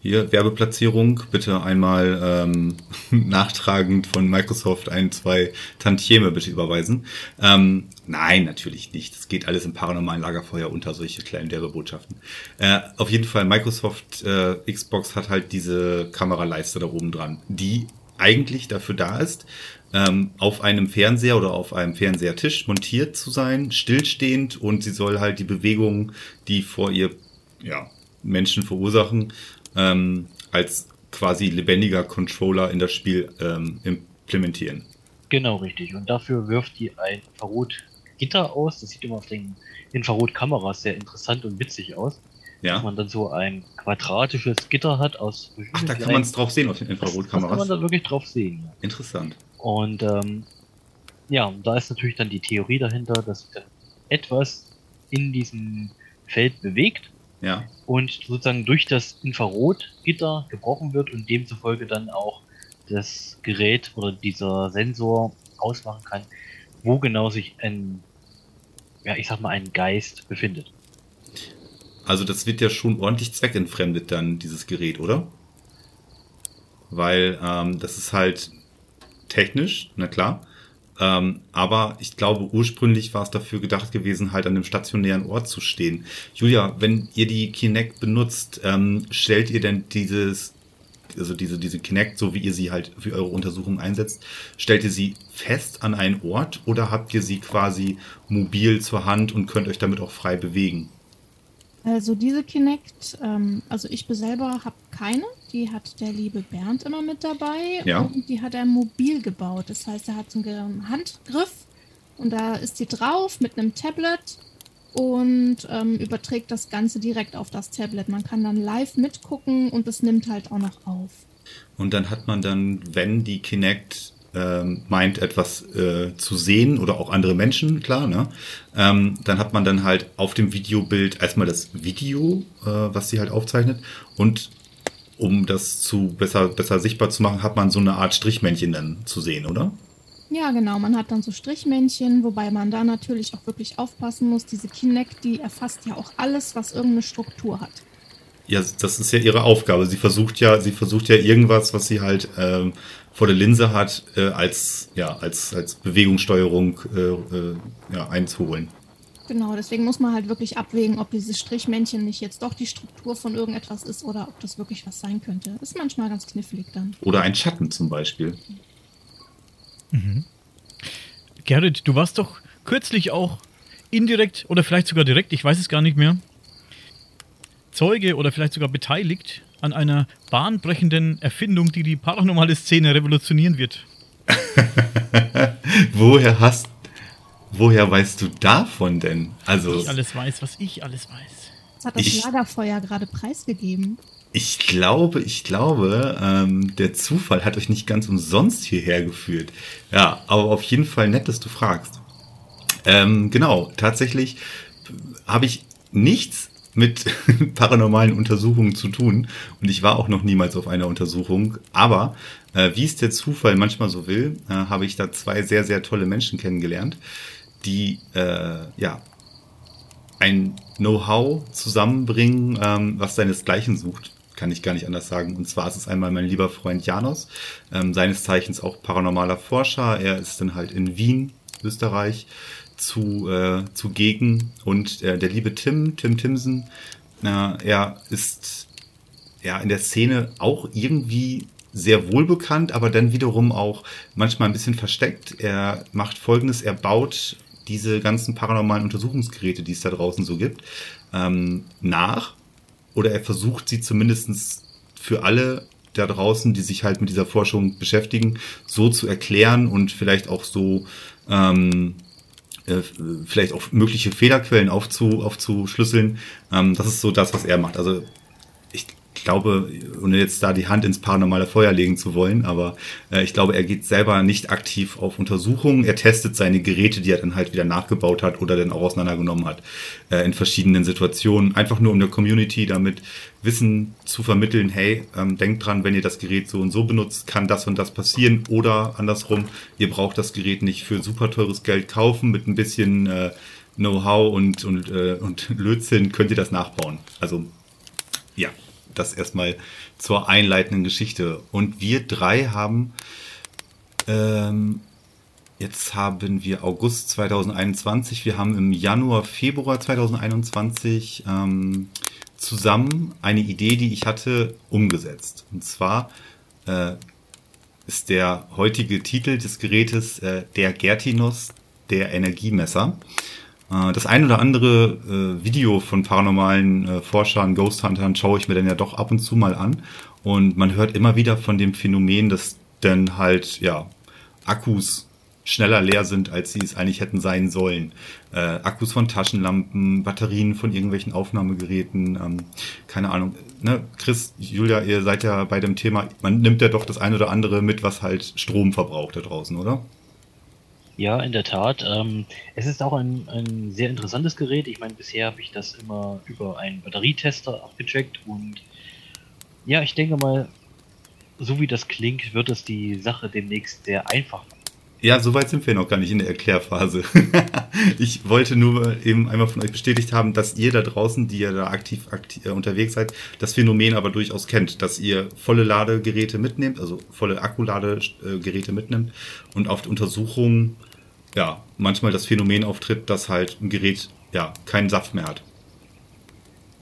hier Werbeplatzierung, bitte einmal ähm, nachtragend von Microsoft ein, zwei Tantieme bitte überweisen. Ähm, nein, natürlich nicht. Das geht alles im paranormalen Lagerfeuer unter solche kleinen Werbebotschaften. Äh, auf jeden Fall, Microsoft äh, Xbox hat halt diese Kameraleiste da oben dran, die eigentlich dafür da ist, ähm, auf einem Fernseher oder auf einem Fernsehertisch montiert zu sein, stillstehend und sie soll halt die Bewegungen, die vor ihr ja, Menschen verursachen, ähm, als quasi lebendiger Controller in das Spiel ähm, implementieren. Genau, richtig. Und dafür wirft die ein Infrarotgitter aus. Das sieht immer auf den Infrarotkameras sehr interessant und witzig aus. Ja. Dass man dann so ein quadratisches Gitter hat aus. Ach, da kann man es drauf sehen auf den Infrarotkameras. Das, das kann man da wirklich drauf sehen. Interessant. Und ähm, ja, da ist natürlich dann die Theorie dahinter, dass sich etwas in diesem Feld bewegt ja. und sozusagen durch das Infrarotgitter gebrochen wird und demzufolge dann auch das Gerät oder dieser Sensor ausmachen kann, wo genau sich ein, ja, ich sag mal, ein Geist befindet. Also das wird ja schon ordentlich zweckentfremdet dann, dieses Gerät, oder? Weil ähm, das ist halt technisch, na klar. Ähm, aber ich glaube, ursprünglich war es dafür gedacht gewesen, halt an einem stationären Ort zu stehen. Julia, wenn ihr die Kinect benutzt, ähm, stellt ihr denn dieses, also diese, diese Kinect, so wie ihr sie halt für eure Untersuchung einsetzt, stellt ihr sie fest an einen Ort oder habt ihr sie quasi mobil zur Hand und könnt euch damit auch frei bewegen? Also diese Kinect, ähm, also ich selber habe keine. Die hat der liebe Bernd immer mit dabei. Ja. Und die hat er mobil gebaut. Das heißt, er hat so einen Handgriff und da ist sie drauf mit einem Tablet und ähm, überträgt das Ganze direkt auf das Tablet. Man kann dann live mitgucken und es nimmt halt auch noch auf. Und dann hat man dann, wenn die Kinect ähm, meint, etwas äh, zu sehen oder auch andere Menschen, klar, ne? Ähm, dann hat man dann halt auf dem Videobild erstmal das Video, äh, was sie halt aufzeichnet und um das zu besser, besser sichtbar zu machen, hat man so eine Art Strichmännchen dann zu sehen, oder? Ja, genau. Man hat dann so Strichmännchen, wobei man da natürlich auch wirklich aufpassen muss. Diese Kinect, die erfasst ja auch alles, was irgendeine Struktur hat. Ja, das ist ja ihre Aufgabe. Sie versucht ja, sie versucht ja irgendwas, was sie halt ähm, vor der Linse hat, äh, als ja als als Bewegungssteuerung äh, äh, ja, einzuholen. Genau, deswegen muss man halt wirklich abwägen, ob dieses Strichmännchen nicht jetzt doch die Struktur von irgendetwas ist oder ob das wirklich was sein könnte. Das ist manchmal ganz knifflig dann. Oder ein Schatten zum Beispiel. Mhm. Gerrit, du warst doch kürzlich auch indirekt oder vielleicht sogar direkt, ich weiß es gar nicht mehr, Zeuge oder vielleicht sogar beteiligt an einer bahnbrechenden Erfindung, die die paranormale Szene revolutionieren wird. woher hast, woher weißt du davon denn? Also was ich alles weiß, was ich alles weiß. Das hat das ich, Lagerfeuer gerade preisgegeben. Ich glaube, ich glaube, ähm, der Zufall hat euch nicht ganz umsonst hierher geführt. Ja, aber auf jeden Fall nett, dass du fragst. Ähm, genau, tatsächlich habe ich nichts mit paranormalen Untersuchungen zu tun und ich war auch noch niemals auf einer Untersuchung. Aber äh, wie es der Zufall manchmal so will, äh, habe ich da zwei sehr, sehr tolle Menschen kennengelernt, die äh, ja ein Know-how zusammenbringen, ähm, was seinesgleichen sucht. Kann ich gar nicht anders sagen. Und zwar ist es einmal mein lieber Freund Janos, ähm, seines Zeichens auch paranormaler Forscher. Er ist dann halt in Wien, Österreich, zu, äh, zugegen. Und äh, der liebe Tim, Tim Timsen, äh, er ist ja in der Szene auch irgendwie sehr wohlbekannt, aber dann wiederum auch manchmal ein bisschen versteckt. Er macht folgendes, er baut diese ganzen paranormalen Untersuchungsgeräte, die es da draußen so gibt, ähm, nach. Oder er versucht sie zumindest für alle da draußen, die sich halt mit dieser Forschung beschäftigen, so zu erklären und vielleicht auch so ähm, äh, vielleicht auch mögliche Fehlerquellen aufzu, aufzuschlüsseln. Ähm, das ist so das, was er macht. Also ich glaube, ohne jetzt da die Hand ins paranormale Feuer legen zu wollen, aber äh, ich glaube, er geht selber nicht aktiv auf Untersuchungen. Er testet seine Geräte, die er dann halt wieder nachgebaut hat oder dann auch auseinandergenommen hat, äh, in verschiedenen Situationen. Einfach nur um der Community damit Wissen zu vermitteln, hey, ähm, denkt dran, wenn ihr das Gerät so und so benutzt, kann das und das passieren. Oder andersrum, ihr braucht das Gerät nicht für super teures Geld kaufen, mit ein bisschen äh, Know-how und, und, äh, und Lötzinn könnt ihr das nachbauen. Also ja, das erstmal zur einleitenden Geschichte. Und wir drei haben, ähm, jetzt haben wir August 2021, wir haben im Januar, Februar 2021 ähm, zusammen eine Idee, die ich hatte, umgesetzt. Und zwar äh, ist der heutige Titel des Gerätes äh, der Gertinus, der Energiemesser. Äh, das ein oder andere äh, Video von paranormalen äh, Forschern, Ghost Huntern schaue ich mir dann ja doch ab und zu mal an. Und man hört immer wieder von dem Phänomen, dass dann halt, ja, Akkus schneller leer sind, als sie es eigentlich hätten sein sollen. Äh, Akkus von Taschenlampen, Batterien von irgendwelchen Aufnahmegeräten, ähm, keine Ahnung. Ne? Chris, Julia, ihr seid ja bei dem Thema, man nimmt ja doch das ein oder andere mit, was halt Strom verbraucht da draußen, oder? Ja, in der Tat. Ähm, es ist auch ein, ein sehr interessantes Gerät. Ich meine, bisher habe ich das immer über einen Batterietester abgecheckt und ja, ich denke mal, so wie das klingt, wird es die Sache demnächst sehr einfach machen. Ja, soweit sind wir noch gar nicht in der Erklärphase. ich wollte nur eben einmal von euch bestätigt haben, dass ihr da draußen, die ihr da aktiv, aktiv äh, unterwegs seid, das Phänomen aber durchaus kennt, dass ihr volle Ladegeräte mitnehmt, also volle Akkuladegeräte mitnimmt und auf Untersuchungen ja manchmal das Phänomen auftritt, dass halt ein Gerät ja keinen Saft mehr hat.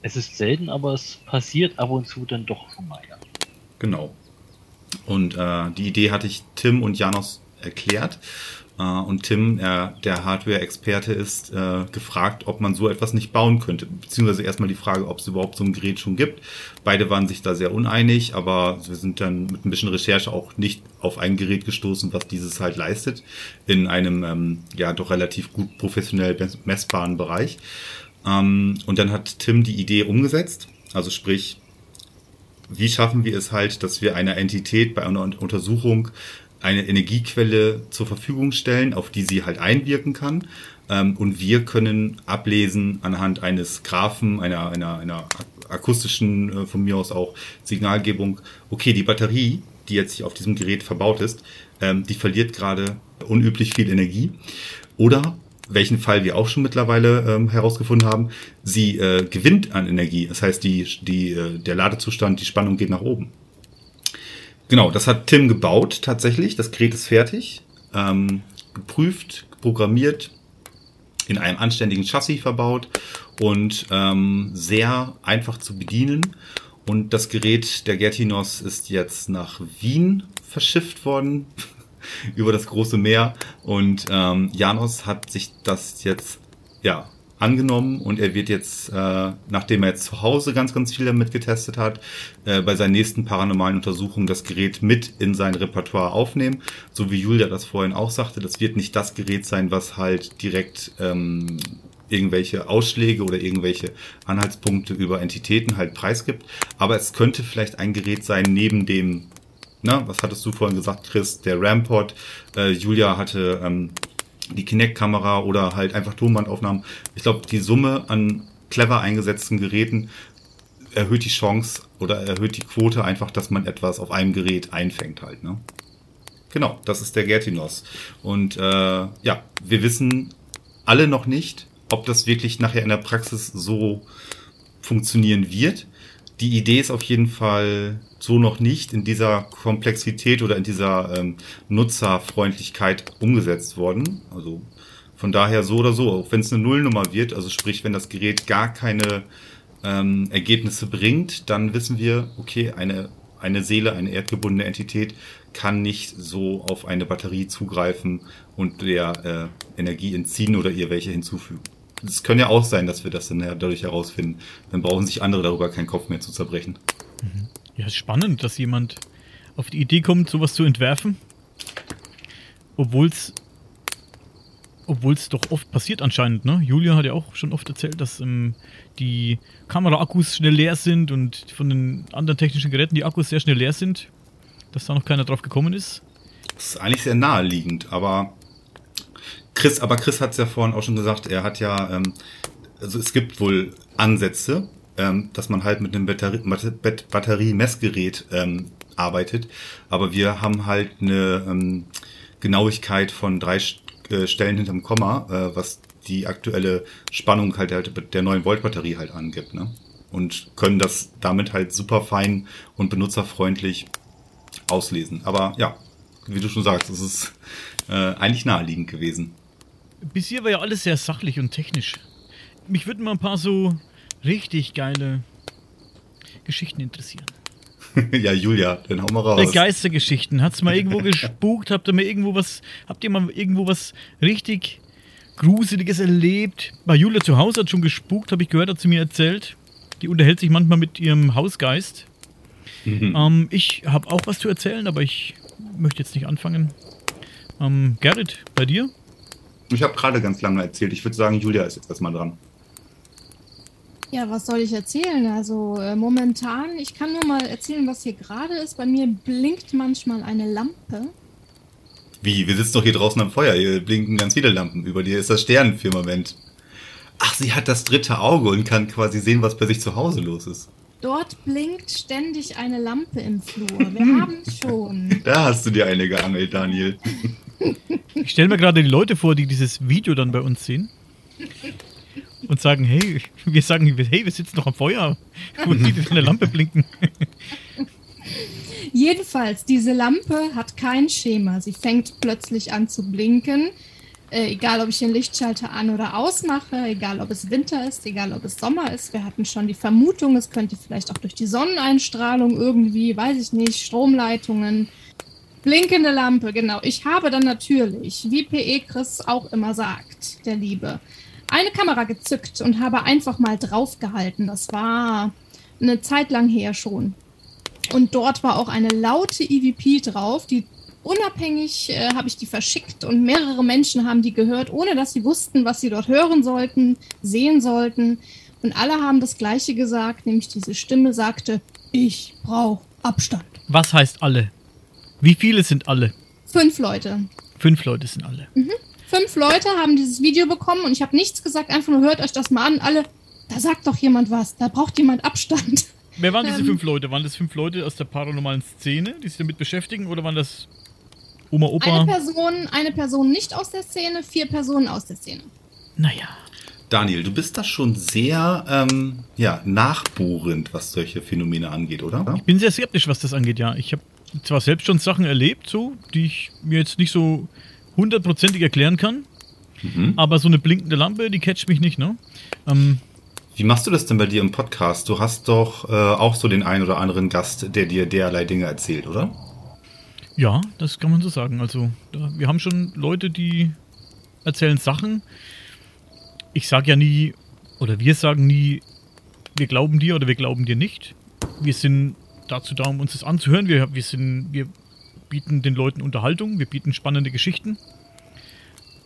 Es ist selten, aber es passiert ab und zu dann doch schon mal. Ja. Genau. Und äh, die Idee hatte ich Tim und Janos erklärt. Äh, und Tim, der, der Hardware-Experte ist, äh, gefragt, ob man so etwas nicht bauen könnte. Beziehungsweise erstmal die Frage, ob es überhaupt so ein Gerät schon gibt. Beide waren sich da sehr uneinig, aber wir sind dann mit ein bisschen Recherche auch nicht auf ein Gerät gestoßen, was dieses halt leistet, in einem ähm, ja doch relativ gut professionell messbaren Bereich. Ähm, und dann hat Tim die Idee umgesetzt, also sprich, wie schaffen wir es halt, dass wir einer Entität bei einer Untersuchung eine Energiequelle zur Verfügung stellen, auf die sie halt einwirken kann. Ähm, und wir können ablesen anhand eines Graphen, einer, einer, einer akustischen, äh, von mir aus auch Signalgebung, okay, die Batterie, die jetzt hier auf diesem Gerät verbaut ist, ähm, die verliert gerade unüblich viel Energie. Oder welchen Fall wir auch schon mittlerweile ähm, herausgefunden haben, sie äh, gewinnt an Energie. Das heißt, die, die, äh, der Ladezustand, die Spannung geht nach oben. Genau, das hat Tim gebaut tatsächlich. Das Gerät ist fertig, ähm, geprüft, programmiert. in einem anständigen Chassis verbaut und ähm, sehr einfach zu bedienen. Und das Gerät der Gertinos ist jetzt nach Wien verschifft worden über das große Meer. Und ähm, Janos hat sich das jetzt ja angenommen und er wird jetzt, äh, nachdem er jetzt zu Hause ganz, ganz viel damit getestet hat, äh, bei seinen nächsten paranormalen Untersuchungen das Gerät mit in sein Repertoire aufnehmen. So wie Julia das vorhin auch sagte, das wird nicht das Gerät sein, was halt direkt ähm, irgendwelche Ausschläge oder irgendwelche Anhaltspunkte über Entitäten halt preisgibt. Aber es könnte vielleicht ein Gerät sein neben dem, na, was hattest du vorhin gesagt, Chris, der Rampod. Äh, Julia hatte ähm, die Kinect-Kamera oder halt einfach Tonbandaufnahmen. Ich glaube, die Summe an clever eingesetzten Geräten erhöht die Chance oder erhöht die Quote einfach, dass man etwas auf einem Gerät einfängt halt. Ne? Genau, das ist der Gertinos. Und äh, ja, wir wissen alle noch nicht, ob das wirklich nachher in der Praxis so funktionieren wird. Die Idee ist auf jeden Fall so noch nicht in dieser Komplexität oder in dieser ähm, Nutzerfreundlichkeit umgesetzt worden. Also von daher so oder so, auch wenn es eine Nullnummer wird, also sprich, wenn das Gerät gar keine ähm, Ergebnisse bringt, dann wissen wir, okay, eine, eine Seele, eine erdgebundene Entität kann nicht so auf eine Batterie zugreifen und der äh, Energie entziehen oder ihr welche hinzufügen. Es kann ja auch sein, dass wir das dann dadurch herausfinden. Dann brauchen sich andere darüber keinen Kopf mehr zu zerbrechen. Mhm. Ja, ist spannend, dass jemand auf die Idee kommt, sowas zu entwerfen. Obwohl es doch oft passiert anscheinend, ne? Julia hat ja auch schon oft erzählt, dass ähm, die Kameraakkus schnell leer sind und von den anderen technischen Geräten die Akkus sehr schnell leer sind, dass da noch keiner drauf gekommen ist. Das ist eigentlich sehr naheliegend, aber Chris, aber Chris hat es ja vorhin auch schon gesagt, er hat ja, ähm, also es gibt wohl Ansätze, ähm, dass man halt mit einem Batterie-Messgerät ähm, arbeitet, aber wir haben halt eine ähm, Genauigkeit von drei äh, Stellen hinterm Komma, äh, was die aktuelle Spannung halt, halt der neuen Volt-Batterie halt angibt, ne? Und können das damit halt super fein und benutzerfreundlich auslesen. Aber ja, wie du schon sagst, es ist äh, eigentlich naheliegend gewesen. Bis hier war ja alles sehr sachlich und technisch. Mich würden mal ein paar so richtig geile Geschichten interessieren. ja, Julia, dann hau mal raus. Äh, Geistergeschichten. Hat's mal irgendwo gespukt? Habt ihr mal irgendwo was, habt ihr mal irgendwo was richtig Gruseliges erlebt? Bei Julia zu Hause hat schon gespukt, habe ich gehört, hat sie mir erzählt. Die unterhält sich manchmal mit ihrem Hausgeist. Mhm. Ähm, ich habe auch was zu erzählen, aber ich möchte jetzt nicht anfangen. Ähm, Gerrit, bei dir? Ich habe gerade ganz lange erzählt. Ich würde sagen, Julia ist jetzt erstmal dran. Ja, was soll ich erzählen? Also äh, momentan, ich kann nur mal erzählen, was hier gerade ist. Bei mir blinkt manchmal eine Lampe. Wie? Wir sitzen doch hier draußen am Feuer. Hier blinken ganz viele Lampen. Über dir ist das Sternenfirmament. Ach, sie hat das dritte Auge und kann quasi sehen, was bei sich zu Hause los ist. Dort blinkt ständig eine Lampe im Flur. Wir haben schon. Da hast du dir eine geangelt, Daniel. Ich stelle mir gerade die Leute vor, die dieses Video dann bei uns sehen. Und sagen, hey, wir sagen, hey, wir sitzen noch am Feuer. Und die eine Lampe blinken. Jedenfalls, diese Lampe hat kein Schema. Sie fängt plötzlich an zu blinken. Äh, egal, ob ich den Lichtschalter an oder ausmache, egal, ob es Winter ist, egal, ob es Sommer ist. Wir hatten schon die Vermutung, es könnte vielleicht auch durch die Sonneneinstrahlung irgendwie, weiß ich nicht, Stromleitungen. Blinkende Lampe, genau. Ich habe dann natürlich, wie PE Chris auch immer sagt, der Liebe, eine Kamera gezückt und habe einfach mal draufgehalten. Das war eine Zeit lang her schon. Und dort war auch eine laute EVP drauf, die unabhängig äh, habe ich die verschickt und mehrere Menschen haben die gehört, ohne dass sie wussten, was sie dort hören sollten, sehen sollten. Und alle haben das Gleiche gesagt, nämlich diese Stimme sagte, ich brauche Abstand. Was heißt alle? Wie viele sind alle? Fünf Leute. Fünf Leute sind alle. Mhm. Fünf Leute haben dieses Video bekommen und ich habe nichts gesagt, einfach nur hört euch das mal an. Alle, da sagt doch jemand was, da braucht jemand Abstand. Wer waren diese ähm, fünf Leute? Waren das fünf Leute aus der paranormalen Szene, die sich damit beschäftigen, oder waren das Oma, Opa. Eine Person, eine Person nicht aus der Szene, vier Personen aus der Szene. Naja. Daniel, du bist da schon sehr ähm, ja, nachbohrend, was solche Phänomene angeht, oder? Ich bin sehr skeptisch, was das angeht, ja. Ich habe zwar selbst schon Sachen erlebt, so, die ich mir jetzt nicht so hundertprozentig erklären kann. Mhm. Aber so eine blinkende Lampe, die catcht mich nicht, ne? Ähm, Wie machst du das denn bei dir im Podcast? Du hast doch äh, auch so den einen oder anderen Gast, der dir derlei Dinge erzählt, oder? Ja, das kann man so sagen. Also, da, wir haben schon Leute, die erzählen Sachen. Ich sage ja nie, oder wir sagen nie, wir glauben dir oder wir glauben dir nicht. Wir sind dazu da, um uns das anzuhören. Wir, wir, sind, wir bieten den Leuten Unterhaltung, wir bieten spannende Geschichten.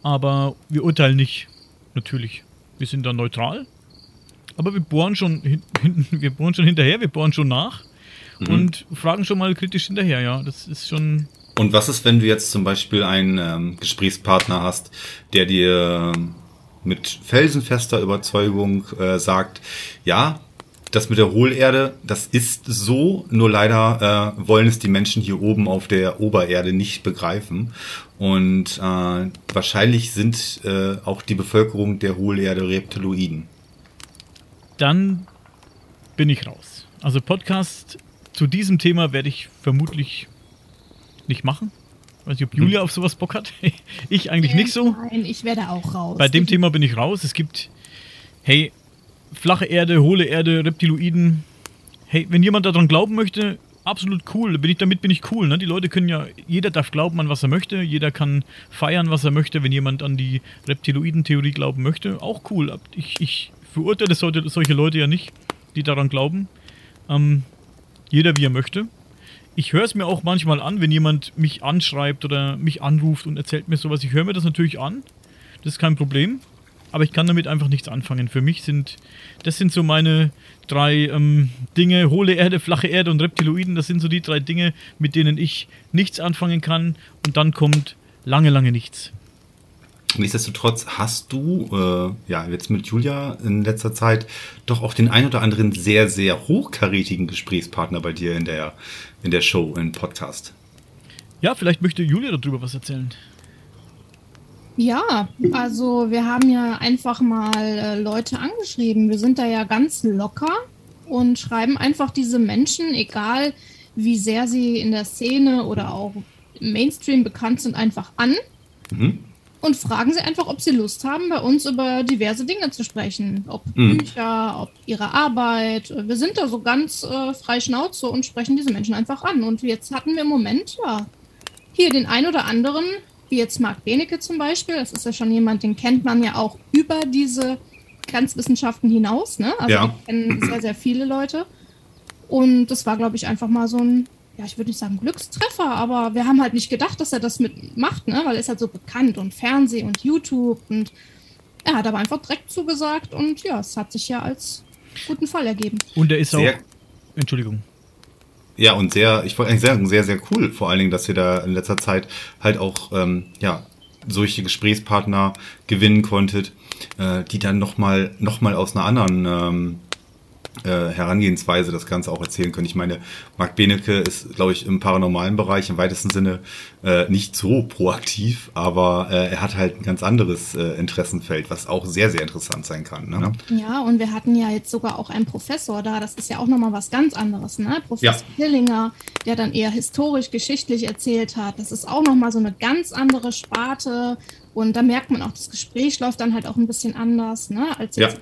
Aber wir urteilen nicht, natürlich. Wir sind da neutral. Aber wir bohren schon, hin, wir bohren schon hinterher, wir bohren schon nach mhm. und fragen schon mal kritisch hinterher, ja. Das ist schon. Und was ist, wenn du jetzt zum Beispiel einen ähm, Gesprächspartner hast, der dir mit felsenfester Überzeugung äh, sagt, ja, das mit der Hohlerde, das ist so, nur leider äh, wollen es die Menschen hier oben auf der Obererde nicht begreifen. Und äh, wahrscheinlich sind äh, auch die Bevölkerung der Hohlerde Reptiloiden. Dann bin ich raus. Also Podcast zu diesem Thema werde ich vermutlich nicht machen. Weiß nicht, ob Julia hm. auf sowas Bock hat. ich eigentlich nicht so. Nein, ich werde auch raus. Bei dem ich Thema bin ich raus. Es gibt, hey, flache Erde, hohle Erde, Reptiloiden. Hey, wenn jemand daran glauben möchte, absolut cool. Bin ich, damit bin ich cool. Ne? Die Leute können ja, jeder darf glauben an was er möchte, jeder kann feiern, was er möchte, wenn jemand an die Reptiloiden-Theorie glauben möchte. Auch cool. Ich, ich verurteile solche, solche Leute ja nicht, die daran glauben. Ähm, jeder wie er möchte. Ich höre es mir auch manchmal an, wenn jemand mich anschreibt oder mich anruft und erzählt mir sowas. Ich höre mir das natürlich an. Das ist kein Problem. Aber ich kann damit einfach nichts anfangen. Für mich sind, das sind so meine drei ähm, Dinge, hohle Erde, flache Erde und Reptiloiden. Das sind so die drei Dinge, mit denen ich nichts anfangen kann. Und dann kommt lange, lange nichts. Nichtsdestotrotz hast du, äh, ja, jetzt mit Julia in letzter Zeit doch auch den ein oder anderen sehr, sehr hochkarätigen Gesprächspartner bei dir in der, in der Show, im Podcast. Ja, vielleicht möchte Julia darüber was erzählen. Ja, also wir haben ja einfach mal äh, Leute angeschrieben. Wir sind da ja ganz locker und schreiben einfach diese Menschen, egal wie sehr sie in der Szene oder auch im Mainstream bekannt sind, einfach an. Mhm und fragen sie einfach, ob sie Lust haben, bei uns über diverse Dinge zu sprechen. Ob mhm. Bücher, ob ihre Arbeit. Wir sind da so ganz äh, frei Schnauze und sprechen diese Menschen einfach an. Und jetzt hatten wir im Moment, ja, hier den ein oder anderen, wie jetzt Marc Benecke zum Beispiel. Das ist ja schon jemand, den kennt man ja auch über diese Grenzwissenschaften hinaus. Ne? Also ja. kennen sehr, sehr viele Leute. Und das war, glaube ich, einfach mal so ein ja, ich würde nicht sagen Glückstreffer, aber wir haben halt nicht gedacht, dass er das mitmacht, ne? weil er ist halt so bekannt und Fernsehen und YouTube und er hat aber einfach direkt zugesagt und ja, es hat sich ja als guten Fall ergeben. Und er ist sehr, auch. Entschuldigung. Ja, und sehr, ich wollte eigentlich sagen, sehr, sehr cool, vor allen Dingen, dass ihr da in letzter Zeit halt auch, ähm, ja, solche Gesprächspartner gewinnen konntet, äh, die dann nochmal noch mal aus einer anderen ähm, äh, Herangehensweise das Ganze auch erzählen können. Ich meine, Marc Benecke ist, glaube ich, im paranormalen Bereich im weitesten Sinne äh, nicht so proaktiv, aber äh, er hat halt ein ganz anderes äh, Interessenfeld, was auch sehr, sehr interessant sein kann. Ne? Ja, und wir hatten ja jetzt sogar auch einen Professor da, das ist ja auch nochmal was ganz anderes, ne? Professor ja. Hillinger, der dann eher historisch, geschichtlich erzählt hat. Das ist auch nochmal so eine ganz andere Sparte. Und da merkt man auch, das Gespräch läuft dann halt auch ein bisschen anders, ne? Als jetzt ja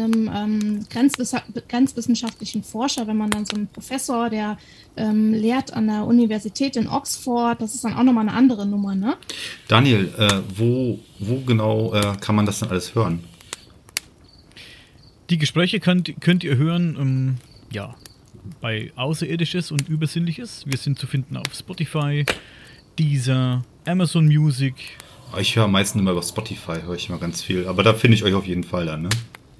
einem ähm, Grenzwiss grenzwissenschaftlichen Forscher, wenn man dann so einen Professor, der ähm, lehrt an der Universität in Oxford, das ist dann auch nochmal eine andere Nummer, ne? Daniel, äh, wo, wo genau äh, kann man das dann alles hören? Die Gespräche könnt, könnt ihr hören, ähm, ja, bei Außerirdisches und Übersinnliches. Wir sind zu finden auf Spotify, Deezer, Amazon Music. Ich höre meistens immer über Spotify, höre ich immer ganz viel. Aber da finde ich euch auf jeden Fall dann, ne?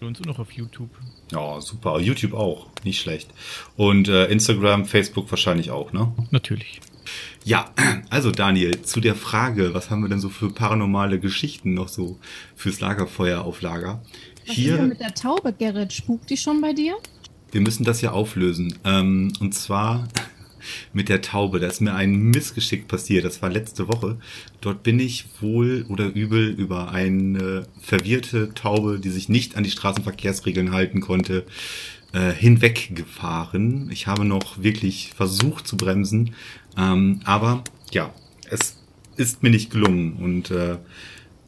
Uns und auch auf YouTube. Ja, super. YouTube auch. Nicht schlecht. Und äh, Instagram, Facebook wahrscheinlich auch, ne? Natürlich. Ja, also Daniel, zu der Frage, was haben wir denn so für paranormale Geschichten noch so fürs Lagerfeuer auf Lager? Was Hier, ist denn mit der Taube, Gerrit? Spukt die schon bei dir? Wir müssen das ja auflösen. Ähm, und zwar mit der Taube. Da ist mir ein Missgeschick passiert. Das war letzte Woche. Dort bin ich wohl oder übel über eine verwirrte Taube, die sich nicht an die Straßenverkehrsregeln halten konnte, äh, hinweggefahren. Ich habe noch wirklich versucht zu bremsen. Ähm, aber ja, es ist mir nicht gelungen. Und äh,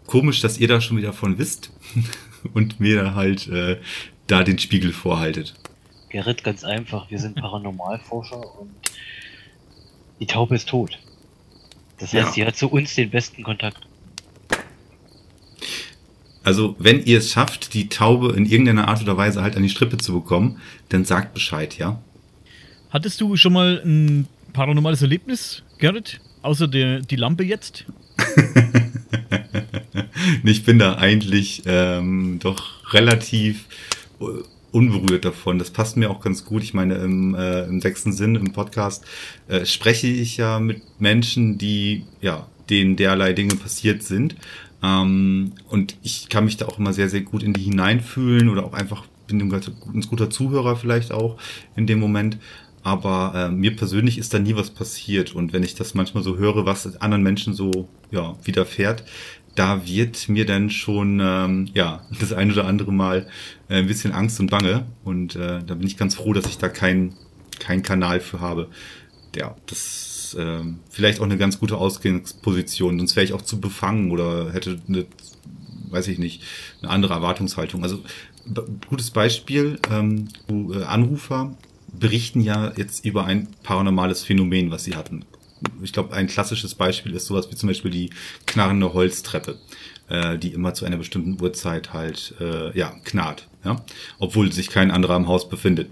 komisch, dass ihr da schon wieder von wisst und mir halt äh, da den Spiegel vorhaltet. Gerrit, ganz einfach, wir sind Paranormalforscher und die Taube ist tot. Das heißt, ja. sie hat zu uns den besten Kontakt. Also, wenn ihr es schafft, die Taube in irgendeiner Art oder Weise halt an die Strippe zu bekommen, dann sagt Bescheid, ja? Hattest du schon mal ein paranormales Erlebnis, Gerrit? Außer der, die Lampe jetzt? ich bin da eigentlich ähm, doch relativ äh, unberührt davon. Das passt mir auch ganz gut. Ich meine, im, äh, im sechsten Sinn, im Podcast, äh, spreche ich ja mit Menschen, die, ja, denen derlei Dinge passiert sind. Ähm, und ich kann mich da auch immer sehr, sehr gut in die hineinfühlen oder auch einfach bin ein ganz, guter Zuhörer vielleicht auch in dem Moment. Aber äh, mir persönlich ist da nie was passiert. Und wenn ich das manchmal so höre, was anderen Menschen so ja, widerfährt, da wird mir dann schon ähm, ja das ein oder andere Mal äh, ein bisschen Angst und Bange. Und äh, da bin ich ganz froh, dass ich da keinen kein Kanal für habe. Ja, das äh, vielleicht auch eine ganz gute Ausgangsposition. Sonst wäre ich auch zu befangen oder hätte eine, weiß ich nicht, eine andere Erwartungshaltung. Also gutes Beispiel, ähm, äh, Anrufer berichten ja jetzt über ein paranormales Phänomen, was sie hatten. Ich glaube, ein klassisches Beispiel ist sowas wie zum Beispiel die knarrende Holztreppe, äh, die immer zu einer bestimmten Uhrzeit halt äh, ja knarrt, ja, obwohl sich kein anderer im Haus befindet.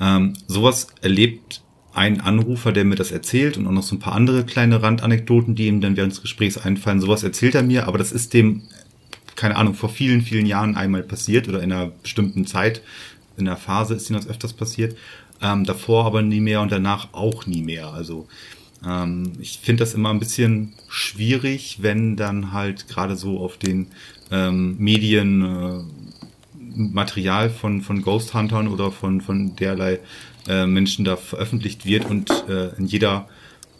Ähm, sowas erlebt ein Anrufer, der mir das erzählt und auch noch so ein paar andere kleine Randanekdoten, die ihm dann während des Gesprächs einfallen. Sowas erzählt er mir, aber das ist dem, keine Ahnung, vor vielen, vielen Jahren einmal passiert oder in einer bestimmten Zeit, in einer Phase ist ihm das öfters passiert. Ähm, davor aber nie mehr und danach auch nie mehr. Also ähm, ich finde das immer ein bisschen schwierig, wenn dann halt gerade so auf den ähm, Medien äh, Material von, von Ghost Huntern oder von, von derlei äh, Menschen da veröffentlicht wird und äh, in jeder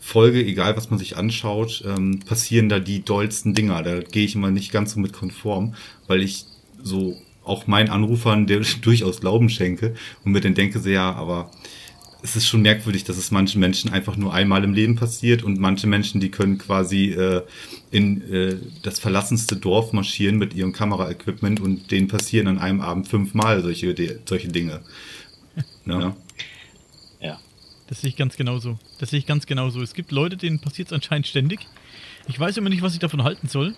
Folge, egal was man sich anschaut, ähm, passieren da die dollsten Dinger. Da gehe ich immer nicht ganz so mit konform, weil ich so auch meinen Anrufern der durchaus Glauben schenke und mir dann denke so, ja, aber es ist schon merkwürdig, dass es manchen Menschen einfach nur einmal im Leben passiert und manche Menschen, die können quasi äh, in äh, das verlassenste Dorf marschieren mit ihrem Kameraequipment und denen passieren an einem Abend fünfmal solche, solche Dinge. Ne? Ja. Das sehe ich ganz genauso. Das sehe ich ganz genauso. Es gibt Leute, denen passiert es anscheinend ständig. Ich weiß immer nicht, was ich davon halten soll.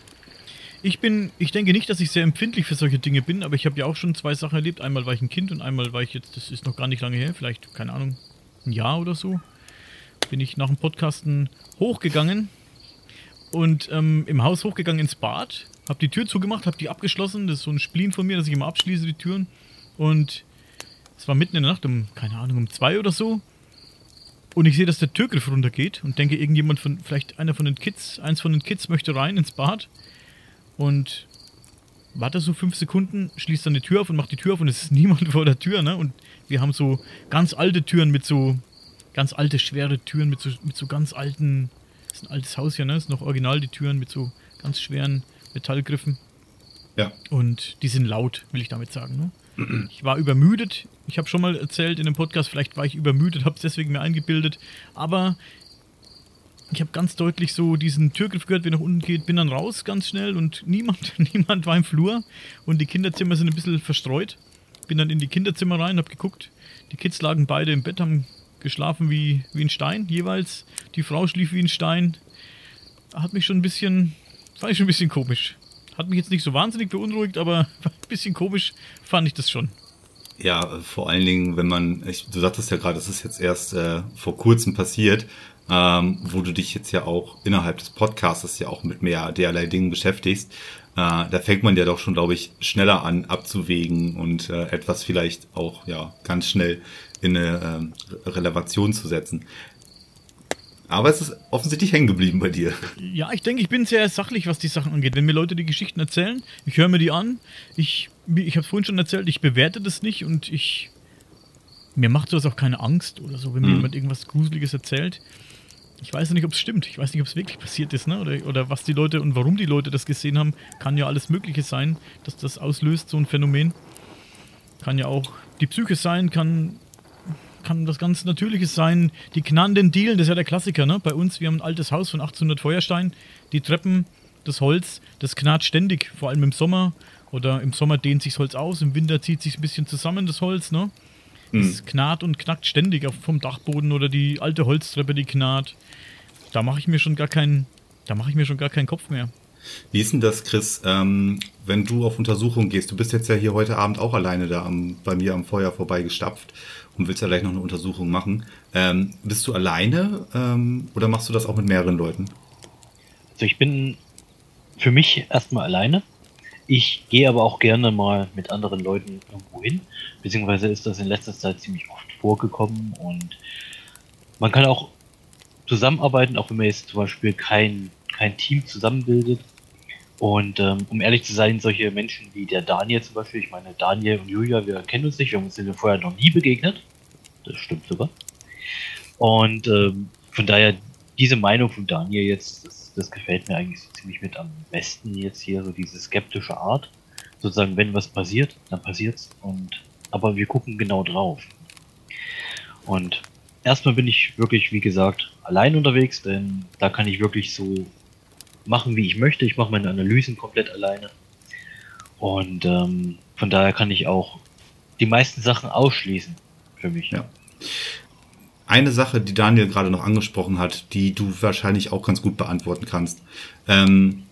Ich bin, ich denke nicht, dass ich sehr empfindlich für solche Dinge bin, aber ich habe ja auch schon zwei Sachen erlebt. Einmal war ich ein Kind und einmal war ich jetzt, das ist noch gar nicht lange her, vielleicht, keine Ahnung, ein Jahr oder so. Bin ich nach dem Podcasten hochgegangen und ähm, im Haus hochgegangen ins Bad, habe die Tür zugemacht, habe die abgeschlossen. Das ist so ein Spleen von mir, dass ich immer abschließe, die Türen. Und es war mitten in der Nacht, um, keine Ahnung, um zwei oder so. Und ich sehe, dass der Türgriff runtergeht und denke, irgendjemand von, vielleicht einer von den Kids, eins von den Kids möchte rein ins Bad und warte so fünf Sekunden, schließt dann die Tür auf und macht die Tür auf und es ist niemand vor der Tür, ne? Und wir haben so ganz alte Türen mit so, ganz alte, schwere Türen mit so, mit so ganz alten, das ist ein altes Haus hier, ne? Das ist noch original, die Türen mit so ganz schweren Metallgriffen. Ja. Und die sind laut, will ich damit sagen, ne? Ich war übermüdet. Ich habe schon mal erzählt in dem Podcast, vielleicht war ich übermüdet, habe es deswegen mir eingebildet. Aber ich habe ganz deutlich so diesen Türgriff gehört, wie nach unten geht, bin dann raus ganz schnell und niemand, niemand war im Flur und die Kinderzimmer sind ein bisschen verstreut. Bin dann in die Kinderzimmer rein, habe geguckt. Die Kids lagen beide im Bett, haben geschlafen wie, wie ein Stein jeweils. Die Frau schlief wie ein Stein. Hat mich schon ein bisschen, fand ich schon ein bisschen komisch. Hat mich jetzt nicht so wahnsinnig beunruhigt, aber ein bisschen komisch fand ich das schon. Ja, vor allen Dingen, wenn man, ich, du sagtest ja gerade, das ist jetzt erst äh, vor kurzem passiert, ähm, wo du dich jetzt ja auch innerhalb des Podcasts ja auch mit mehr derlei Dingen beschäftigst. Äh, da fängt man ja doch schon, glaube ich, schneller an abzuwägen und äh, etwas vielleicht auch ja ganz schnell in eine äh, Relevation zu setzen. Aber es ist offensichtlich hängen geblieben bei dir. Ja, ich denke, ich bin sehr sachlich, was die Sachen angeht. Wenn mir Leute die Geschichten erzählen, ich höre mir die an. Ich, ich habe vorhin schon erzählt, ich bewerte das nicht und ich. Mir macht sowas auch keine Angst oder so, wenn mir mhm. jemand irgendwas Gruseliges erzählt ich weiß nicht, ob es stimmt. Ich weiß nicht, ob es wirklich passiert ist, ne? Oder, oder was die Leute und warum die Leute das gesehen haben. Kann ja alles Mögliche sein, dass das auslöst, so ein Phänomen. Kann ja auch die Psyche sein, kann, kann das ganz Natürliches sein. Die knarrenden Dielen, das ist ja der Klassiker, ne? Bei uns, wir haben ein altes Haus von 1800 Feuerstein. Die Treppen das Holz, das knarrt ständig, vor allem im Sommer. Oder im Sommer dehnt sich das Holz aus, im Winter zieht sich ein bisschen zusammen, das Holz, ne? Mhm. Es knarrt und knackt ständig auf, vom Dachboden oder die alte Holztreppe, die knarrt. Da mache ich mir schon gar keinen, da mache ich mir schon gar keinen Kopf mehr. Wie ist denn das, Chris, ähm, wenn du auf Untersuchung gehst? Du bist jetzt ja hier heute Abend auch alleine da am, bei mir am Feuer vorbeigestapft und willst ja gleich noch eine Untersuchung machen. Ähm, bist du alleine ähm, oder machst du das auch mit mehreren Leuten? Also ich bin für mich erstmal alleine. Ich gehe aber auch gerne mal mit anderen Leuten irgendwo hin, beziehungsweise ist das in letzter Zeit ziemlich oft vorgekommen und man kann auch zusammenarbeiten, auch wenn man jetzt zum Beispiel kein, kein Team zusammenbildet. Und ähm, um ehrlich zu sein, solche Menschen wie der Daniel zum Beispiel, ich meine, Daniel und Julia, wir kennen uns nicht, wir haben uns vorher noch nie begegnet. Das stimmt sogar. Und ähm, von daher, diese Meinung von Daniel jetzt, das, das gefällt mir eigentlich so ziemlich mit am besten jetzt hier, so diese skeptische Art. Sozusagen, wenn was passiert, dann passiert's. Und aber wir gucken genau drauf. Und erstmal bin ich wirklich, wie gesagt, allein unterwegs, denn da kann ich wirklich so machen, wie ich möchte. Ich mache meine Analysen komplett alleine. Und ähm, von daher kann ich auch die meisten Sachen ausschließen für mich. Ja. Eine Sache, die Daniel gerade noch angesprochen hat, die du wahrscheinlich auch ganz gut beantworten kannst. Ähm,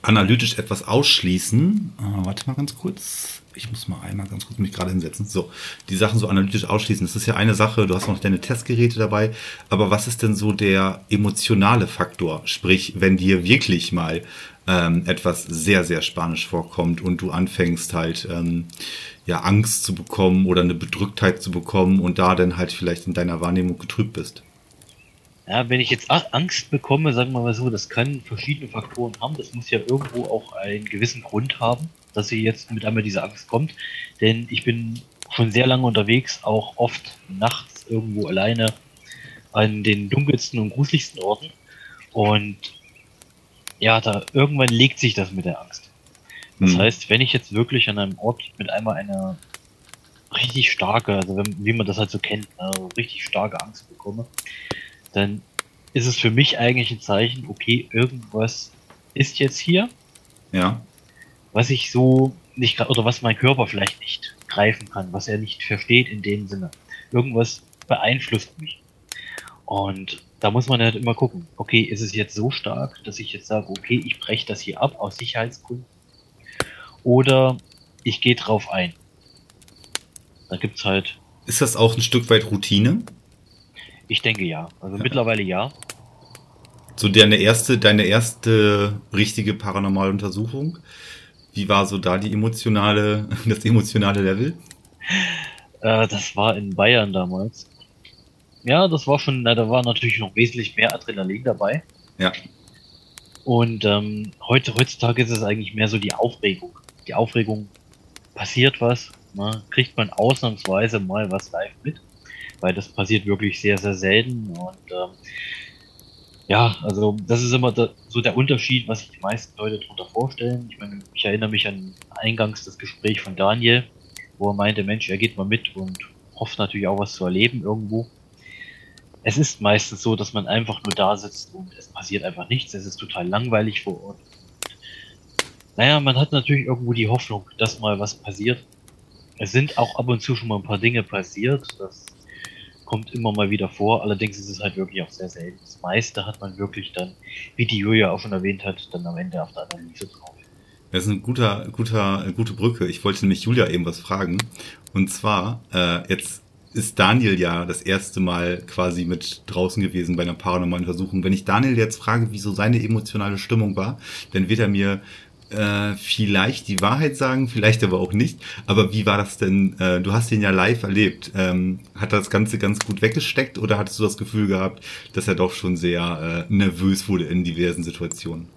analytisch etwas ausschließen. Ah, warte mal ganz kurz. Ich muss mal einmal ganz kurz mich gerade hinsetzen. So, die Sachen so analytisch ausschließen. Das ist ja eine Sache, du hast noch deine Testgeräte dabei. Aber was ist denn so der emotionale Faktor? Sprich, wenn dir wirklich mal ähm, etwas sehr, sehr spanisch vorkommt und du anfängst halt ähm, ja Angst zu bekommen oder eine Bedrücktheit zu bekommen und da dann halt vielleicht in deiner Wahrnehmung getrübt bist. Ja, wenn ich jetzt Angst bekomme, sagen wir mal so, das können verschiedene Faktoren haben. Das muss ja irgendwo auch einen gewissen Grund haben, dass sie jetzt mit einmal diese Angst kommt. Denn ich bin schon sehr lange unterwegs, auch oft nachts irgendwo alleine an den dunkelsten und gruseligsten Orten. Und ja, da irgendwann legt sich das mit der Angst. Das mhm. heißt, wenn ich jetzt wirklich an einem Ort mit einmal eine richtig starke, also wenn, wie man das halt so kennt, also richtig starke Angst bekomme, dann ist es für mich eigentlich ein Zeichen, okay, irgendwas ist jetzt hier. Ja. Was ich so nicht, oder was mein Körper vielleicht nicht greifen kann, was er nicht versteht in dem Sinne. Irgendwas beeinflusst mich. Und da muss man halt immer gucken, okay, ist es jetzt so stark, dass ich jetzt sage, okay, ich breche das hier ab aus Sicherheitsgründen. Oder ich gehe drauf ein. Da gibt's halt. Ist das auch ein Stück weit Routine? Ich denke ja. Also ja. mittlerweile ja. So deine erste, deine erste richtige paranormale Untersuchung. Wie war so da die emotionale, das emotionale Level? Äh, das war in Bayern damals. Ja, das war schon, na, da war natürlich noch wesentlich mehr Adrenalin dabei. Ja. Und ähm, heute, heutzutage ist es eigentlich mehr so die Aufregung. Die Aufregung, passiert was, ne, kriegt man ausnahmsweise mal was live mit weil das passiert wirklich sehr, sehr selten und ähm, ja, also das ist immer so der Unterschied, was sich die meisten Leute darunter vorstellen. Ich meine, ich erinnere mich an eingangs das Gespräch von Daniel, wo er meinte, Mensch, er geht mal mit und hofft natürlich auch was zu erleben irgendwo. Es ist meistens so, dass man einfach nur da sitzt und es passiert einfach nichts. Es ist total langweilig vor Ort. Naja, man hat natürlich irgendwo die Hoffnung, dass mal was passiert. Es sind auch ab und zu schon mal ein paar Dinge passiert. Das kommt immer mal wieder vor. Allerdings ist es halt wirklich auch sehr selten. Das meiste hat man wirklich dann, wie die Julia auch schon erwähnt hat, dann am Ende auf der Analyse drauf. Das ist ein guter, guter, gute Brücke. Ich wollte nämlich Julia eben was fragen. Und zwar, äh, jetzt ist Daniel ja das erste Mal quasi mit draußen gewesen bei einer paranormalen Untersuchung. Wenn ich Daniel jetzt frage, wieso seine emotionale Stimmung war, dann wird er mir äh, vielleicht die Wahrheit sagen, vielleicht aber auch nicht. Aber wie war das denn? Äh, du hast ihn ja live erlebt. Ähm, hat das Ganze ganz gut weggesteckt oder hattest du das Gefühl gehabt, dass er doch schon sehr äh, nervös wurde in diversen Situationen?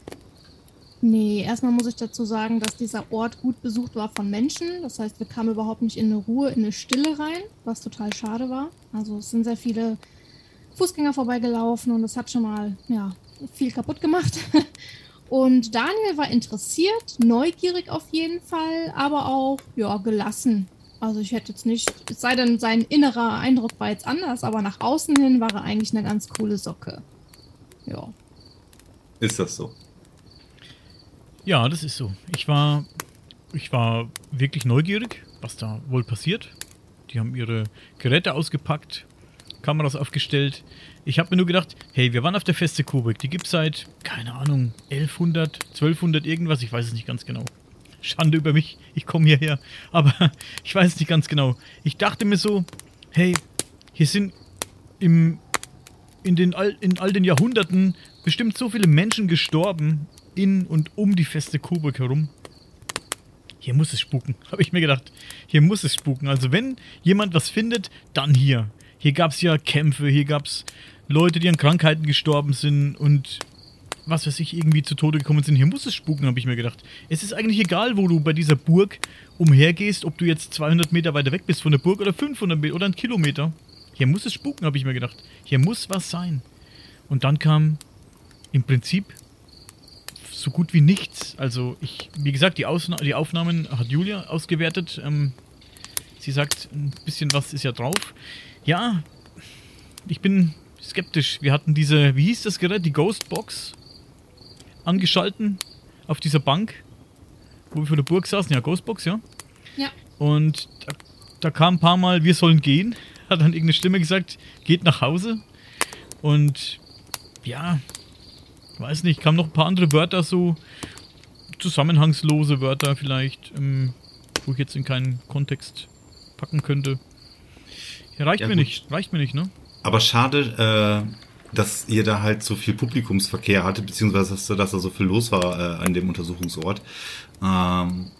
Nee, erstmal muss ich dazu sagen, dass dieser Ort gut besucht war von Menschen. Das heißt, wir kamen überhaupt nicht in eine Ruhe, in eine Stille rein, was total schade war. Also es sind sehr viele Fußgänger vorbeigelaufen und das hat schon mal ja, viel kaputt gemacht. Und Daniel war interessiert, neugierig auf jeden Fall, aber auch ja, gelassen. Also ich hätte jetzt nicht, es sei denn, sein innerer Eindruck war jetzt anders, aber nach außen hin war er eigentlich eine ganz coole Socke. Ja. Ist das so? Ja, das ist so. Ich war, ich war wirklich neugierig, was da wohl passiert. Die haben ihre Geräte ausgepackt, Kameras aufgestellt. Ich habe mir nur gedacht, hey, wir waren auf der Feste Kubik. Die gibt es seit, keine Ahnung, 1100, 1200 irgendwas. Ich weiß es nicht ganz genau. Schande über mich, ich komme hierher. Aber ich weiß es nicht ganz genau. Ich dachte mir so, hey, hier sind im, in, den all, in all den Jahrhunderten bestimmt so viele Menschen gestorben in und um die Feste Coburg herum. Hier muss es spuken, habe ich mir gedacht. Hier muss es spuken. Also wenn jemand was findet, dann hier. Hier gab es ja Kämpfe, hier gab es Leute, die an Krankheiten gestorben sind und was weiß ich, irgendwie zu Tode gekommen sind. Hier muss es spuken, habe ich mir gedacht. Es ist eigentlich egal, wo du bei dieser Burg umhergehst, ob du jetzt 200 Meter weiter weg bist von der Burg oder 500 Meter oder einen Kilometer. Hier muss es spuken, habe ich mir gedacht. Hier muss was sein. Und dann kam im Prinzip so gut wie nichts. Also ich, wie gesagt, die, Ausna die Aufnahmen hat Julia ausgewertet. Ähm, sie sagt, ein bisschen was ist ja drauf. Ja, ich bin skeptisch. Wir hatten diese, wie hieß das Gerät, die Ghostbox angeschalten auf dieser Bank, wo wir vor der Burg saßen. Ja, Ghostbox, ja. Ja. Und da, da kam ein paar Mal, wir sollen gehen. Hat dann irgendeine Stimme gesagt, geht nach Hause. Und ja, weiß nicht, kamen noch ein paar andere Wörter, so zusammenhangslose Wörter vielleicht, ähm, wo ich jetzt in keinen Kontext packen könnte. Ja, reicht ja, mir gut. nicht, reicht mir nicht, ne? Aber schade, äh, dass ihr da halt so viel Publikumsverkehr hattet, beziehungsweise dass, dass da so viel los war äh, an dem Untersuchungsort. Ähm,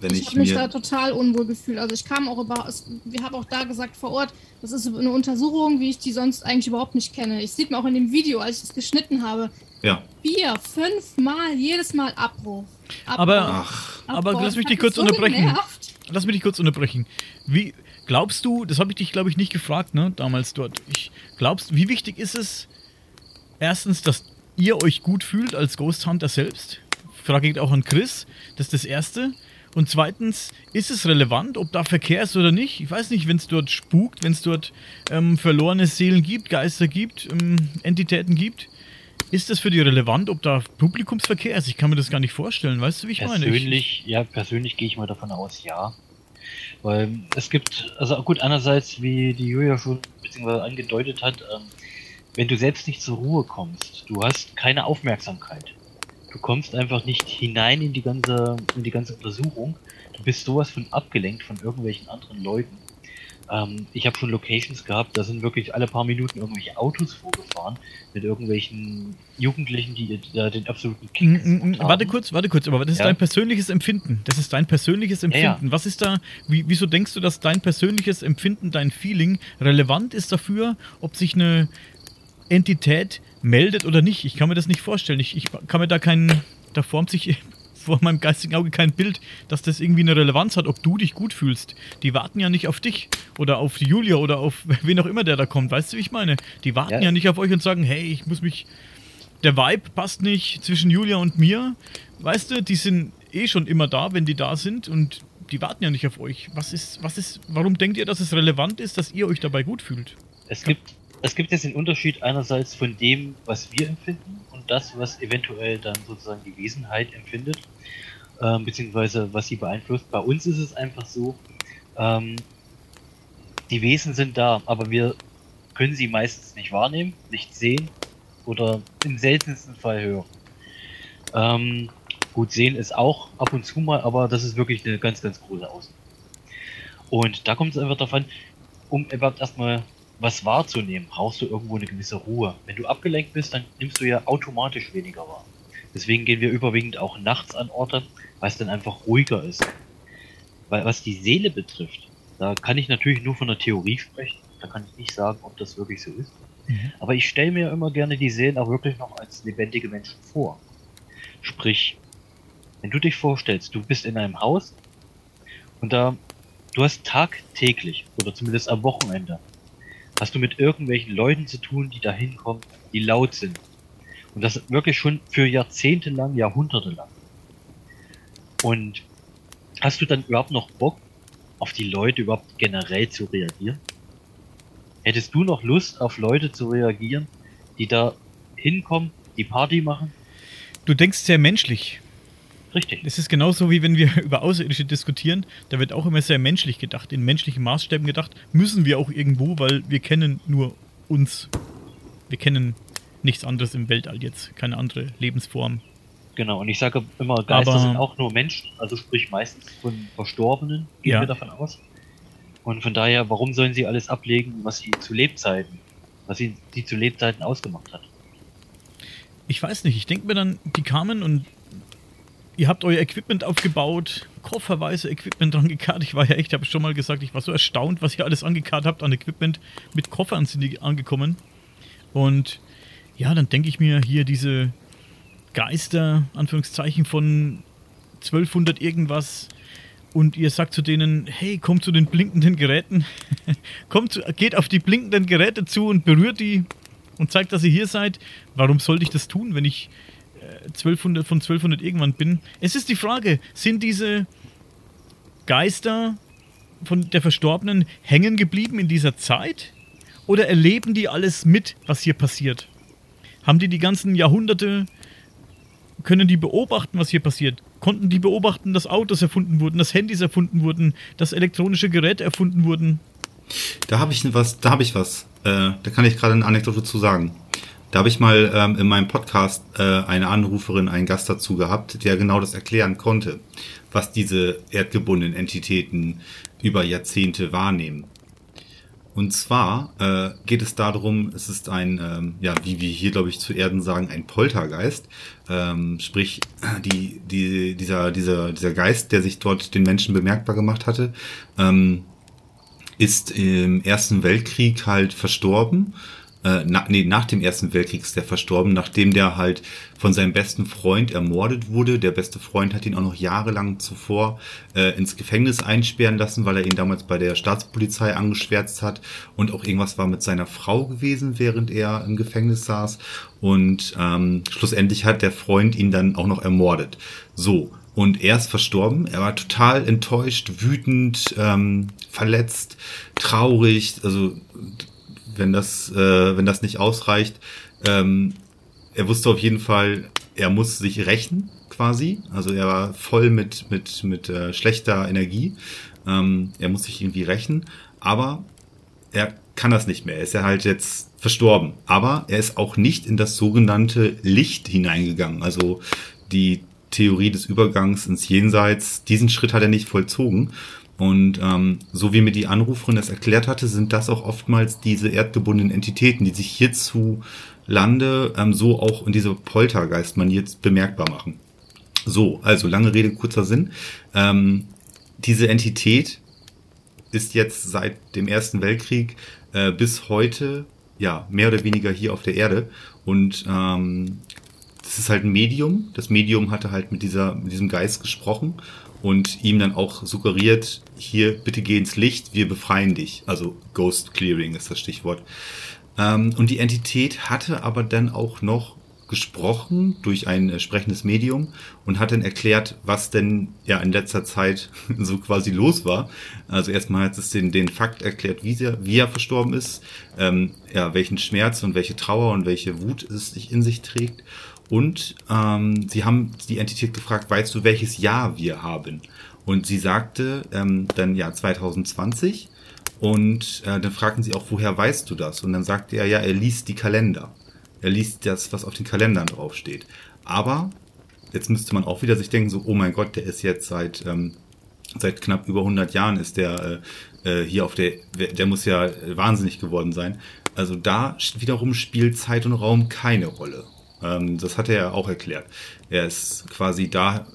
wenn ich, ich habe mich da total unwohl gefühlt. Also ich kam auch über, wir haben auch da gesagt vor Ort, das ist eine Untersuchung, wie ich die sonst eigentlich überhaupt nicht kenne. Ich sieht mir auch in dem Video, als ich es geschnitten habe, ja. Vier, fünf Mal, jedes Mal Abbruch. Abbruch aber, Ach. aber lass mich dich kurz so unterbrechen. Genervt. Lass mich dich kurz unterbrechen. Wie glaubst du, das habe ich dich, glaube ich, nicht gefragt, ne, damals dort. Ich glaubst, wie wichtig ist es, erstens, dass ihr euch gut fühlt als Ghost Hunter selbst? Frage ich auch an Chris. Das ist das Erste. Und zweitens, ist es relevant, ob da Verkehr ist oder nicht? Ich weiß nicht, wenn es dort spukt, wenn es dort ähm, verlorene Seelen gibt, Geister gibt, ähm, Entitäten gibt. Ist das für dich relevant, ob da Publikumsverkehr ist? Ich kann mir das gar nicht vorstellen. Weißt du, wie ich persönlich, meine? Persönlich, ja, persönlich gehe ich mal davon aus, ja. Weil es gibt, also gut, einerseits, wie die Julia schon beziehungsweise angedeutet hat, ähm, wenn du selbst nicht zur Ruhe kommst, du hast keine Aufmerksamkeit. Du kommst einfach nicht hinein in die ganze, in die ganze Untersuchung. Du bist sowas von abgelenkt von irgendwelchen anderen Leuten. Ähm, ich habe schon Locations gehabt, da sind wirklich alle paar Minuten irgendwelche Autos vorgefahren mit irgendwelchen Jugendlichen, die da den absoluten Kick mm, mm, mm Warte kurz, warte kurz, aber das ist ja. dein persönliches Empfinden. Das ist dein persönliches Empfinden. Ja, ja. Was ist da, wie, wieso denkst du, dass dein persönliches Empfinden, dein Feeling relevant ist dafür, ob sich eine Entität meldet oder nicht? Ich kann mir das nicht vorstellen. Ich, ich kann mir da keinen, da formt sich vor meinem geistigen Auge kein Bild, dass das irgendwie eine Relevanz hat, ob du dich gut fühlst. Die warten ja nicht auf dich oder auf Julia oder auf wen auch immer, der da kommt. Weißt du, wie ich meine? Die warten ja, ja nicht auf euch und sagen, hey, ich muss mich. Der Vibe passt nicht zwischen Julia und mir. Weißt du, die sind eh schon immer da, wenn die da sind und die warten ja nicht auf euch. Was ist, was ist, warum denkt ihr, dass es relevant ist, dass ihr euch dabei gut fühlt? Es gibt, es gibt jetzt den Unterschied einerseits von dem, was wir empfinden und das, was eventuell dann sozusagen die Wesenheit empfindet ähm, beziehungsweise was sie beeinflusst. Bei uns ist es einfach so, ähm, die Wesen sind da, aber wir können sie meistens nicht wahrnehmen, nicht sehen oder im seltensten Fall hören. Ähm, gut, sehen ist auch ab und zu mal, aber das ist wirklich eine ganz, ganz große Ausnahme. Und da kommt es einfach davon, um überhaupt erstmal was wahrzunehmen, brauchst du irgendwo eine gewisse Ruhe. Wenn du abgelenkt bist, dann nimmst du ja automatisch weniger wahr. Deswegen gehen wir überwiegend auch nachts an Orte, weil es dann einfach ruhiger ist. Weil was die Seele betrifft, da kann ich natürlich nur von der Theorie sprechen. Da kann ich nicht sagen, ob das wirklich so ist. Mhm. Aber ich stelle mir immer gerne die Seelen auch wirklich noch als lebendige Menschen vor. Sprich, wenn du dich vorstellst, du bist in einem Haus und da du hast tagtäglich oder zumindest am Wochenende hast du mit irgendwelchen Leuten zu tun, die da hinkommen, die laut sind, und das wirklich schon für Jahrzehnte lang, Jahrhunderte lang. Und hast du dann überhaupt noch Bock, auf die Leute überhaupt generell zu reagieren? Hättest du noch Lust, auf Leute zu reagieren, die da hinkommen, die Party machen? Du denkst sehr menschlich. Richtig. Es ist genauso wie wenn wir über Außerirdische diskutieren. Da wird auch immer sehr menschlich gedacht, in menschlichen Maßstäben gedacht. Müssen wir auch irgendwo, weil wir kennen nur uns. Wir kennen nichts anderes im Weltall jetzt, keine andere Lebensform. Genau, und ich sage immer, Geister Aber sind auch nur Menschen, also sprich meistens von Verstorbenen, gehen ja. wir davon aus. Und von daher, warum sollen sie alles ablegen, was sie zu Lebzeiten, was sie, die zu Lebzeiten ausgemacht hat? Ich weiß nicht, ich denke mir dann, die kamen und ihr habt euer Equipment aufgebaut, kofferweise Equipment angekarrt. Ich war ja echt, habe schon mal gesagt, ich war so erstaunt, was ihr alles angekarrt habt an Equipment. Mit Koffern sind die angekommen. Und ja, dann denke ich mir hier diese Geister, Anführungszeichen, von 1200 irgendwas. Und ihr sagt zu denen, hey, kommt zu den blinkenden Geräten. kommt zu, geht auf die blinkenden Geräte zu und berührt die und zeigt, dass ihr hier seid. Warum sollte ich das tun, wenn ich 1200 von 1200 irgendwann bin. Es ist die Frage, sind diese Geister von der Verstorbenen hängen geblieben in dieser Zeit? Oder erleben die alles mit, was hier passiert? Haben die die ganzen Jahrhunderte, können die beobachten, was hier passiert? Konnten die beobachten, dass Autos erfunden wurden, dass Handys erfunden wurden, dass elektronische Geräte erfunden wurden? Da habe ich was, da habe ich was. Äh, da kann ich gerade eine Anekdote zu sagen. Da habe ich mal ähm, in meinem Podcast äh, eine Anruferin, einen Gast dazu gehabt, der genau das erklären konnte, was diese erdgebundenen Entitäten über Jahrzehnte wahrnehmen. Und zwar äh, geht es darum, es ist ein, ähm, ja, wie wir hier, glaube ich, zu Erden sagen, ein Poltergeist. Ähm, sprich, die, die, dieser, dieser, dieser Geist, der sich dort den Menschen bemerkbar gemacht hatte, ähm, ist im Ersten Weltkrieg halt verstorben äh, na, nee, nach dem Ersten Weltkrieg ist der verstorben, nachdem der halt von seinem besten Freund ermordet wurde. Der beste Freund hat ihn auch noch jahrelang zuvor äh, ins Gefängnis einsperren lassen, weil er ihn damals bei der Staatspolizei angeschwärzt hat und auch irgendwas war mit seiner Frau gewesen, während er im Gefängnis saß. Und ähm, schlussendlich hat der Freund ihn dann auch noch ermordet. So, und er ist verstorben. Er war total enttäuscht, wütend, ähm, verletzt, traurig. Also wenn das, äh, wenn das nicht ausreicht. Ähm, er wusste auf jeden Fall, er muss sich rächen quasi. Also er war voll mit, mit, mit äh, schlechter Energie. Ähm, er muss sich irgendwie rächen. Aber er kann das nicht mehr. Er ist ja halt jetzt verstorben. Aber er ist auch nicht in das sogenannte Licht hineingegangen. Also die Theorie des Übergangs ins Jenseits, diesen Schritt hat er nicht vollzogen, und ähm, so wie mir die Anruferin das erklärt hatte, sind das auch oftmals diese erdgebundenen Entitäten, die sich hierzulande ähm, so auch in dieser Poltergeist-Manier bemerkbar machen. So, also lange Rede, kurzer Sinn. Ähm, diese Entität ist jetzt seit dem Ersten Weltkrieg äh, bis heute ja mehr oder weniger hier auf der Erde und ähm, das ist halt ein Medium. Das Medium hatte halt mit dieser mit diesem Geist gesprochen und ihm dann auch suggeriert, hier bitte geh ins Licht, wir befreien dich. Also Ghost Clearing ist das Stichwort. Ähm, und die Entität hatte aber dann auch noch gesprochen durch ein äh, sprechendes Medium und hat dann erklärt, was denn ja in letzter Zeit so quasi los war. Also erstmal hat es den, den Fakt erklärt, wie er, wie er verstorben ist, ähm, ja, welchen Schmerz und welche Trauer und welche Wut es sich in sich trägt und ähm, sie haben die Entität gefragt, weißt du, welches Jahr wir haben? Und sie sagte ähm, dann ja 2020. Und äh, dann fragten sie auch, woher weißt du das? Und dann sagte er, ja, er liest die Kalender. Er liest das, was auf den Kalendern draufsteht. Aber jetzt müsste man auch wieder sich denken, so, oh mein Gott, der ist jetzt seit, ähm, seit knapp über 100 Jahren ist der äh, äh, hier auf der, der muss ja wahnsinnig geworden sein. Also da wiederum spielt Zeit und Raum keine Rolle. Ähm, das hat er ja auch erklärt. Er ist quasi da,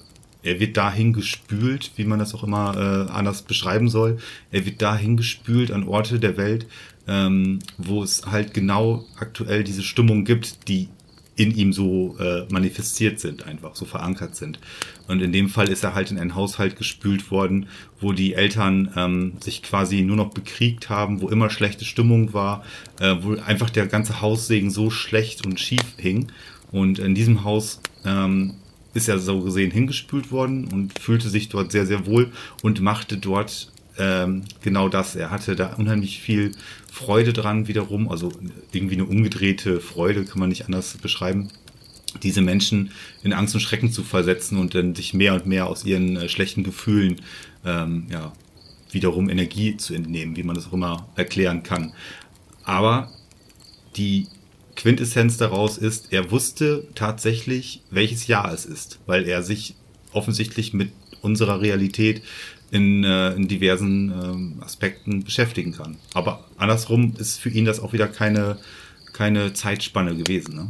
er wird dahin gespült, wie man das auch immer äh, anders beschreiben soll. Er wird dahin gespült an Orte der Welt, ähm, wo es halt genau aktuell diese Stimmung gibt, die in ihm so äh, manifestiert sind, einfach so verankert sind. Und in dem Fall ist er halt in einen Haushalt gespült worden, wo die Eltern ähm, sich quasi nur noch bekriegt haben, wo immer schlechte Stimmung war, äh, wo einfach der ganze Haussegen so schlecht und schief hing und in diesem Haus ähm, ist er so gesehen hingespült worden und fühlte sich dort sehr, sehr wohl und machte dort ähm, genau das. Er hatte da unheimlich viel Freude dran wiederum, also irgendwie eine umgedrehte Freude, kann man nicht anders beschreiben. diese Menschen in Angst und Schrecken zu versetzen und dann sich mehr und mehr aus ihren äh, schlechten Gefühlen ähm, ja, wiederum Energie zu entnehmen, wie man das auch immer erklären kann. Aber die Quintessenz daraus ist, er wusste tatsächlich, welches Jahr es ist, weil er sich offensichtlich mit unserer Realität in, äh, in diversen ähm, Aspekten beschäftigen kann. Aber andersrum ist für ihn das auch wieder keine, keine Zeitspanne gewesen. Ne?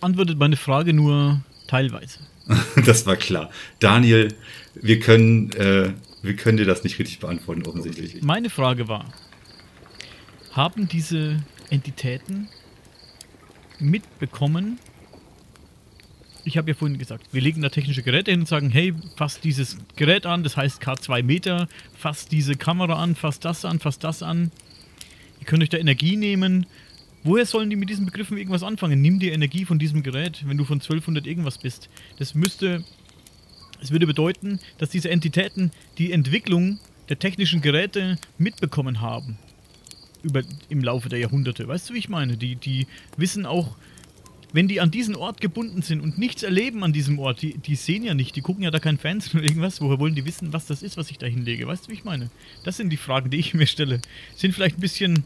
Antwortet meine Frage nur teilweise. das war klar. Daniel, wir können, äh, wir können dir das nicht richtig beantworten, offensichtlich. Meine Frage war, haben diese Entitäten mitbekommen, ich habe ja vorhin gesagt, wir legen da technische Geräte hin und sagen, hey, fass dieses Gerät an, das heißt K2 Meter, fass diese Kamera an, fass das an, fass das an. Ihr könnt euch da Energie nehmen. Woher sollen die mit diesen Begriffen irgendwas anfangen? Nimm dir Energie von diesem Gerät, wenn du von 1200 irgendwas bist. Das müsste, es würde bedeuten, dass diese Entitäten die Entwicklung der technischen Geräte mitbekommen haben. Über, Im Laufe der Jahrhunderte. Weißt du, wie ich meine? Die, die wissen auch, wenn die an diesen Ort gebunden sind und nichts erleben an diesem Ort, die, die sehen ja nicht, die gucken ja da kein Fernsehen oder irgendwas, woher wollen die wissen, was das ist, was ich da hinlege? Weißt du, wie ich meine? Das sind die Fragen, die ich mir stelle. Sind vielleicht ein bisschen,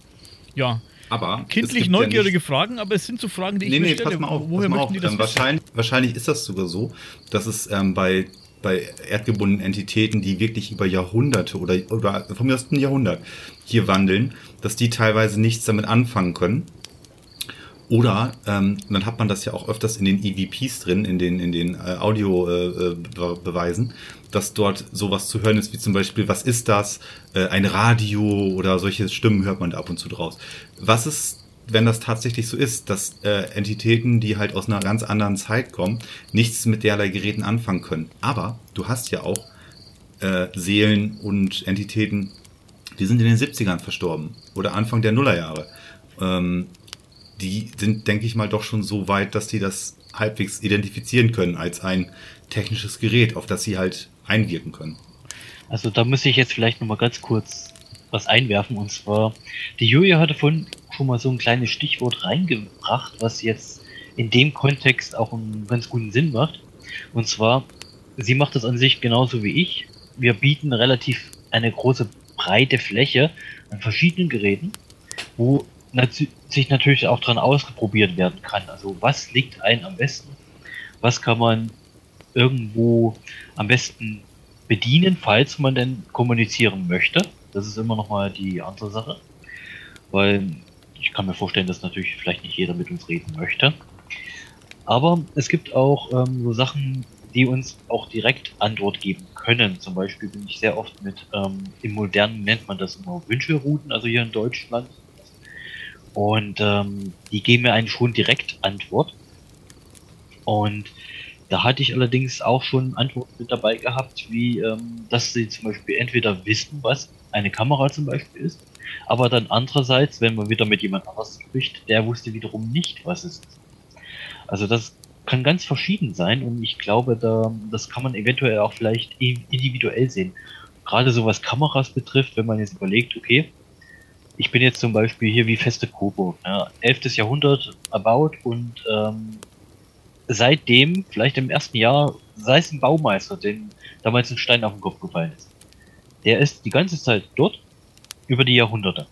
ja, aber kindlich neugierige ja Fragen, aber es sind so Fragen, die ich nee, mir nee, stelle. Pass mal auf, woher pass mal auf. die das ähm, wahrscheinlich, wahrscheinlich ist das sogar so, dass es ähm, bei bei erdgebundenen Entitäten, die wirklich über Jahrhunderte oder, oder vom ersten Jahrhundert hier wandeln, dass die teilweise nichts damit anfangen können oder ähm, dann hat man das ja auch öfters in den EVPs drin, in den, in den äh, Audiobeweisen, äh, äh dass dort sowas zu hören ist, wie zum Beispiel, was ist das? Äh, ein Radio oder solche Stimmen hört man da ab und zu draus. Was ist, wenn das tatsächlich so ist, dass äh, Entitäten, die halt aus einer ganz anderen Zeit kommen, nichts mit derlei Geräten anfangen können? Aber du hast ja auch äh, Seelen und Entitäten, die sind in den 70ern verstorben oder Anfang der Nullerjahre. Ähm, die sind, denke ich mal, doch schon so weit, dass die das halbwegs identifizieren können als ein technisches Gerät, auf das sie halt einwirken können. Also da muss ich jetzt vielleicht nochmal ganz kurz was einwerfen. Und zwar, die Julia hatte von schon mal so ein kleines Stichwort reingebracht, was jetzt in dem Kontext auch einen ganz guten Sinn macht. Und zwar, sie macht das an sich genauso wie ich. Wir bieten relativ eine große breite Fläche an verschiedenen Geräten, wo sich natürlich auch dran ausprobiert werden kann. Also was liegt einem am besten? Was kann man irgendwo am besten bedienen, falls man denn kommunizieren möchte? Das ist immer noch mal die andere Sache. Weil ich kann mir vorstellen, dass natürlich vielleicht nicht jeder mit uns reden möchte. Aber es gibt auch ähm, so Sachen, die uns auch direkt Antwort geben können. Zum Beispiel bin ich sehr oft mit, ähm, im Modernen nennt man das immer Wünschelrouten, also hier in Deutschland und ähm, die geben mir eigentlich schon direkt Antwort. Und da hatte ich allerdings auch schon Antworten mit dabei gehabt, wie ähm, dass sie zum Beispiel entweder wissen, was eine Kamera zum Beispiel ist, aber dann andererseits, wenn man wieder mit jemand anders spricht, der wusste wiederum nicht, was es ist. Also das kann ganz verschieden sein und ich glaube, da das kann man eventuell auch vielleicht individuell sehen. Gerade so was Kameras betrifft, wenn man jetzt überlegt, okay, ich bin jetzt zum Beispiel hier wie feste Coburg, ja, 11. Jahrhundert erbaut und ähm, seitdem, vielleicht im ersten Jahr, sei es ein Baumeister, den damals ein Stein auf den Kopf gefallen ist. Der ist die ganze Zeit dort, über die Jahrhunderte.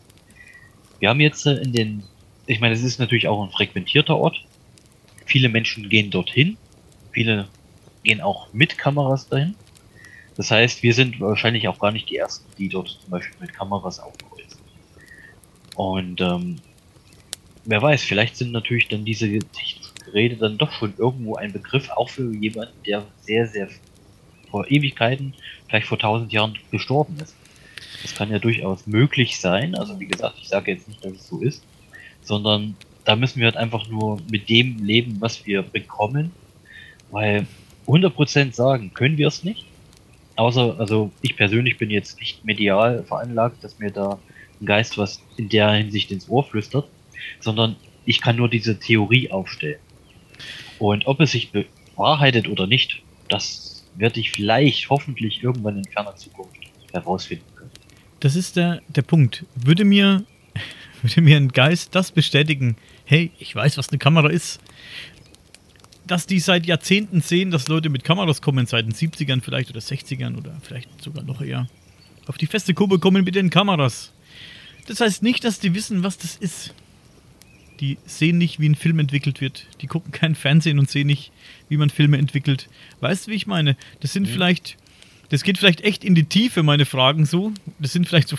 Wir haben jetzt äh, in den, ich meine, es ist natürlich auch ein frequentierter Ort. Viele Menschen gehen dorthin, viele gehen auch mit Kameras dahin. Das heißt, wir sind wahrscheinlich auch gar nicht die Ersten, die dort zum Beispiel mit Kameras aufkommen. Und ähm, wer weiß, vielleicht sind natürlich dann diese Geräte dann doch schon irgendwo ein Begriff, auch für jemanden, der sehr, sehr vor Ewigkeiten, vielleicht vor tausend Jahren gestorben ist. Das kann ja durchaus möglich sein. Also wie gesagt, ich sage jetzt nicht, dass es so ist, sondern da müssen wir halt einfach nur mit dem leben, was wir bekommen, weil 100% sagen können wir es nicht. Außer, also ich persönlich bin jetzt nicht medial veranlagt, dass mir da ein Geist, was in der Hinsicht ins Ohr flüstert, sondern ich kann nur diese Theorie aufstellen. Und ob es sich bewahrheitet oder nicht, das werde ich vielleicht hoffentlich irgendwann in ferner Zukunft herausfinden. Das ist der, der Punkt. Würde mir, würde mir ein Geist das bestätigen, hey, ich weiß, was eine Kamera ist, dass die seit Jahrzehnten sehen, dass Leute mit Kameras kommen, seit den 70ern vielleicht oder 60ern oder vielleicht sogar noch eher. Auf die feste Kurve kommen mit den Kameras. Das heißt nicht, dass die wissen, was das ist. Die sehen nicht, wie ein Film entwickelt wird. Die gucken kein Fernsehen und sehen nicht, wie man Filme entwickelt. Weißt du, wie ich meine? Das sind mhm. vielleicht, das geht vielleicht echt in die Tiefe, meine Fragen so. Das sind vielleicht so,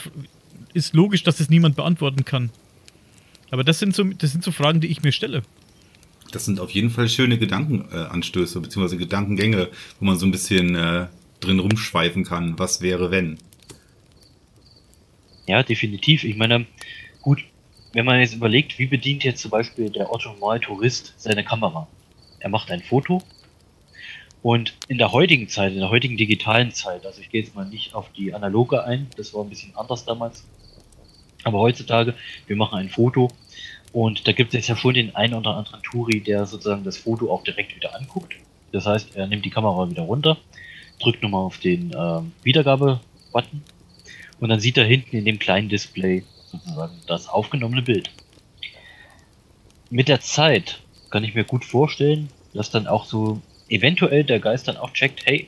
ist logisch, dass das niemand beantworten kann. Aber das sind so, das sind so Fragen, die ich mir stelle. Das sind auf jeden Fall schöne Gedankenanstöße, beziehungsweise Gedankengänge, wo man so ein bisschen äh, drin rumschweifen kann. Was wäre, wenn? Ja, definitiv. Ich meine, gut, wenn man jetzt überlegt, wie bedient jetzt zum Beispiel der Otto Tourist seine Kamera? Er macht ein Foto und in der heutigen Zeit, in der heutigen digitalen Zeit, also ich gehe jetzt mal nicht auf die analoge ein, das war ein bisschen anders damals, aber heutzutage, wir machen ein Foto und da gibt es ja schon den einen oder anderen Touri, der sozusagen das Foto auch direkt wieder anguckt. Das heißt, er nimmt die Kamera wieder runter, drückt nochmal auf den äh, Wiedergabe-Button und dann sieht er hinten in dem kleinen Display sozusagen das aufgenommene Bild. Mit der Zeit kann ich mir gut vorstellen, dass dann auch so eventuell der Geist dann auch checkt, hey,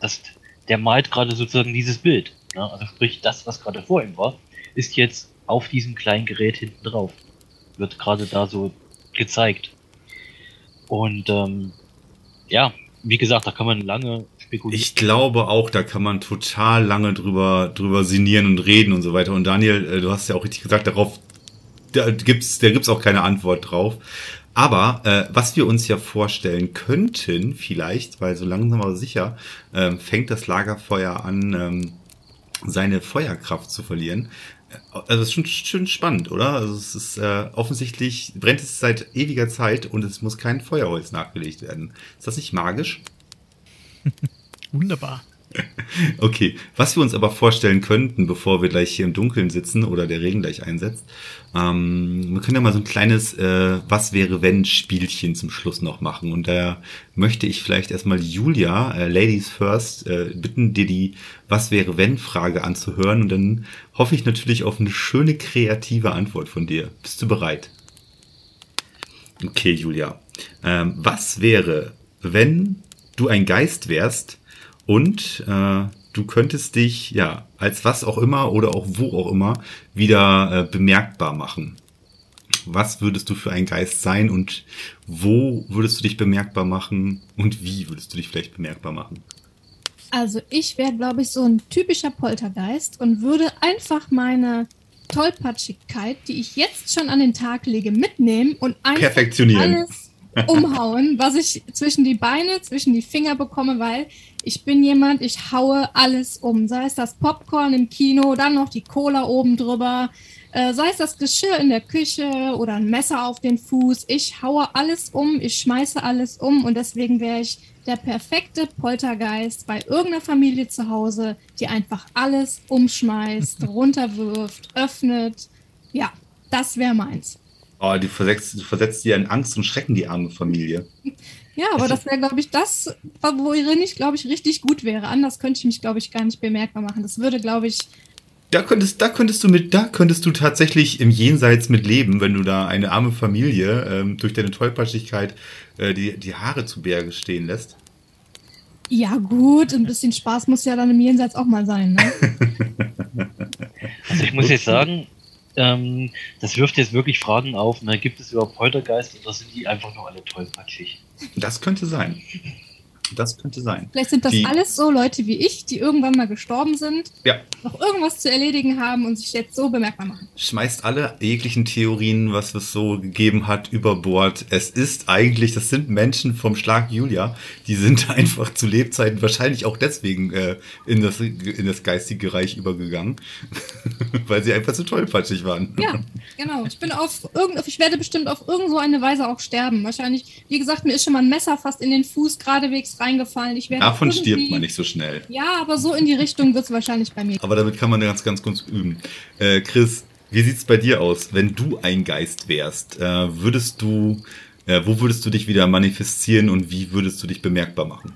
das, der malt gerade sozusagen dieses Bild. Ne? Also sprich, das, was gerade vor ihm war, ist jetzt auf diesem kleinen Gerät hinten drauf. Wird gerade da so gezeigt. Und ähm, ja, wie gesagt, da kann man lange spekulieren. Ich glaube auch, da kann man total lange drüber, drüber sinnieren und reden und so weiter. Und Daniel, äh, du hast ja auch richtig gesagt, darauf da gibt's, da gibt's auch keine Antwort drauf. Aber äh, was wir uns ja vorstellen könnten, vielleicht, weil so langsam aber sicher ähm, fängt das Lagerfeuer an, ähm, seine Feuerkraft zu verlieren. Äh, also es ist schon, schon spannend, oder? Also es ist äh, offensichtlich brennt es seit ewiger Zeit und es muss kein Feuerholz nachgelegt werden. Ist das nicht magisch? Wunderbar. Okay, was wir uns aber vorstellen könnten, bevor wir gleich hier im Dunkeln sitzen oder der Regen gleich einsetzt, ähm, wir können ja mal so ein kleines äh, Was wäre wenn Spielchen zum Schluss noch machen. Und da möchte ich vielleicht erstmal Julia, äh, Ladies First, äh, bitten, dir die Was wäre wenn Frage anzuhören. Und dann hoffe ich natürlich auf eine schöne kreative Antwort von dir. Bist du bereit? Okay, Julia. Ähm, was wäre, wenn du ein Geist wärst, und äh, du könntest dich ja als was auch immer oder auch wo auch immer wieder äh, bemerkbar machen. Was würdest du für ein Geist sein und wo würdest du dich bemerkbar machen und wie würdest du dich vielleicht bemerkbar machen? Also ich wäre, glaube ich, so ein typischer Poltergeist und würde einfach meine Tollpatschigkeit, die ich jetzt schon an den Tag lege, mitnehmen und einfach alles umhauen, was ich zwischen die Beine, zwischen die Finger bekomme, weil ich bin jemand, ich haue alles um. Sei es das Popcorn im Kino, dann noch die Cola oben drüber, äh, sei es das Geschirr in der Küche oder ein Messer auf den Fuß. Ich haue alles um, ich schmeiße alles um und deswegen wäre ich der perfekte Poltergeist bei irgendeiner Familie zu Hause, die einfach alles umschmeißt, runterwirft, öffnet. Ja, das wäre meins. Oh, du versetzt, du versetzt dir in Angst und Schrecken die arme Familie. Ja, aber das wäre, glaube ich, das, worin ich, glaube ich, richtig gut wäre. Anders könnte ich mich, glaube ich, gar nicht bemerkbar machen. Das würde, glaube ich. Da könntest, da könntest du mit, da könntest du tatsächlich im Jenseits mit leben, wenn du da eine arme Familie ähm, durch deine Tollpatschigkeit äh, die, die Haare zu Berge stehen lässt. Ja, gut, ein bisschen Spaß muss ja dann im Jenseits auch mal sein, ne? also ich muss jetzt sagen, ähm, das wirft jetzt wirklich Fragen auf. Ne? Gibt es überhaupt Poltergeist oder sind die einfach nur alle tollpatschig? Das könnte sein. Das könnte sein. Vielleicht sind das die, alles so Leute wie ich, die irgendwann mal gestorben sind, ja. noch irgendwas zu erledigen haben und sich jetzt so bemerkbar machen. Schmeißt alle jeglichen Theorien, was es so gegeben hat, über Bord. Es ist eigentlich, das sind Menschen vom Schlag Julia, die sind einfach zu Lebzeiten wahrscheinlich auch deswegen äh, in, das, in das geistige Reich übergegangen, weil sie einfach zu tollpatschig waren. Ja, genau. Ich bin auf irgend, ich werde bestimmt auf irgend so eine Weise auch sterben. Wahrscheinlich, wie gesagt, mir ist schon mal ein Messer fast in den Fuß geradewegs reingefallen. Ich Davon stirbt man nicht so schnell. Ja, aber so in die Richtung wird es wahrscheinlich bei mir. Aber damit kann man ganz, ganz kurz üben. Äh, Chris, wie sieht es bei dir aus? Wenn du ein Geist wärst, äh, würdest du, äh, wo würdest du dich wieder manifestieren und wie würdest du dich bemerkbar machen?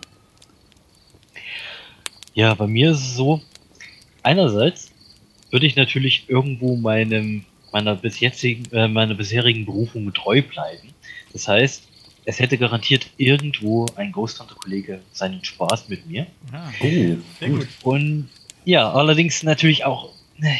Ja, bei mir ist es so, einerseits würde ich natürlich irgendwo meinem, meiner, bis jetzigen, äh, meiner bisherigen Berufung treu bleiben. Das heißt, es hätte garantiert irgendwo ein Ghost Hunter Kollege seinen Spaß mit mir. Ah, oh, sehr gut. Und ja, allerdings natürlich auch,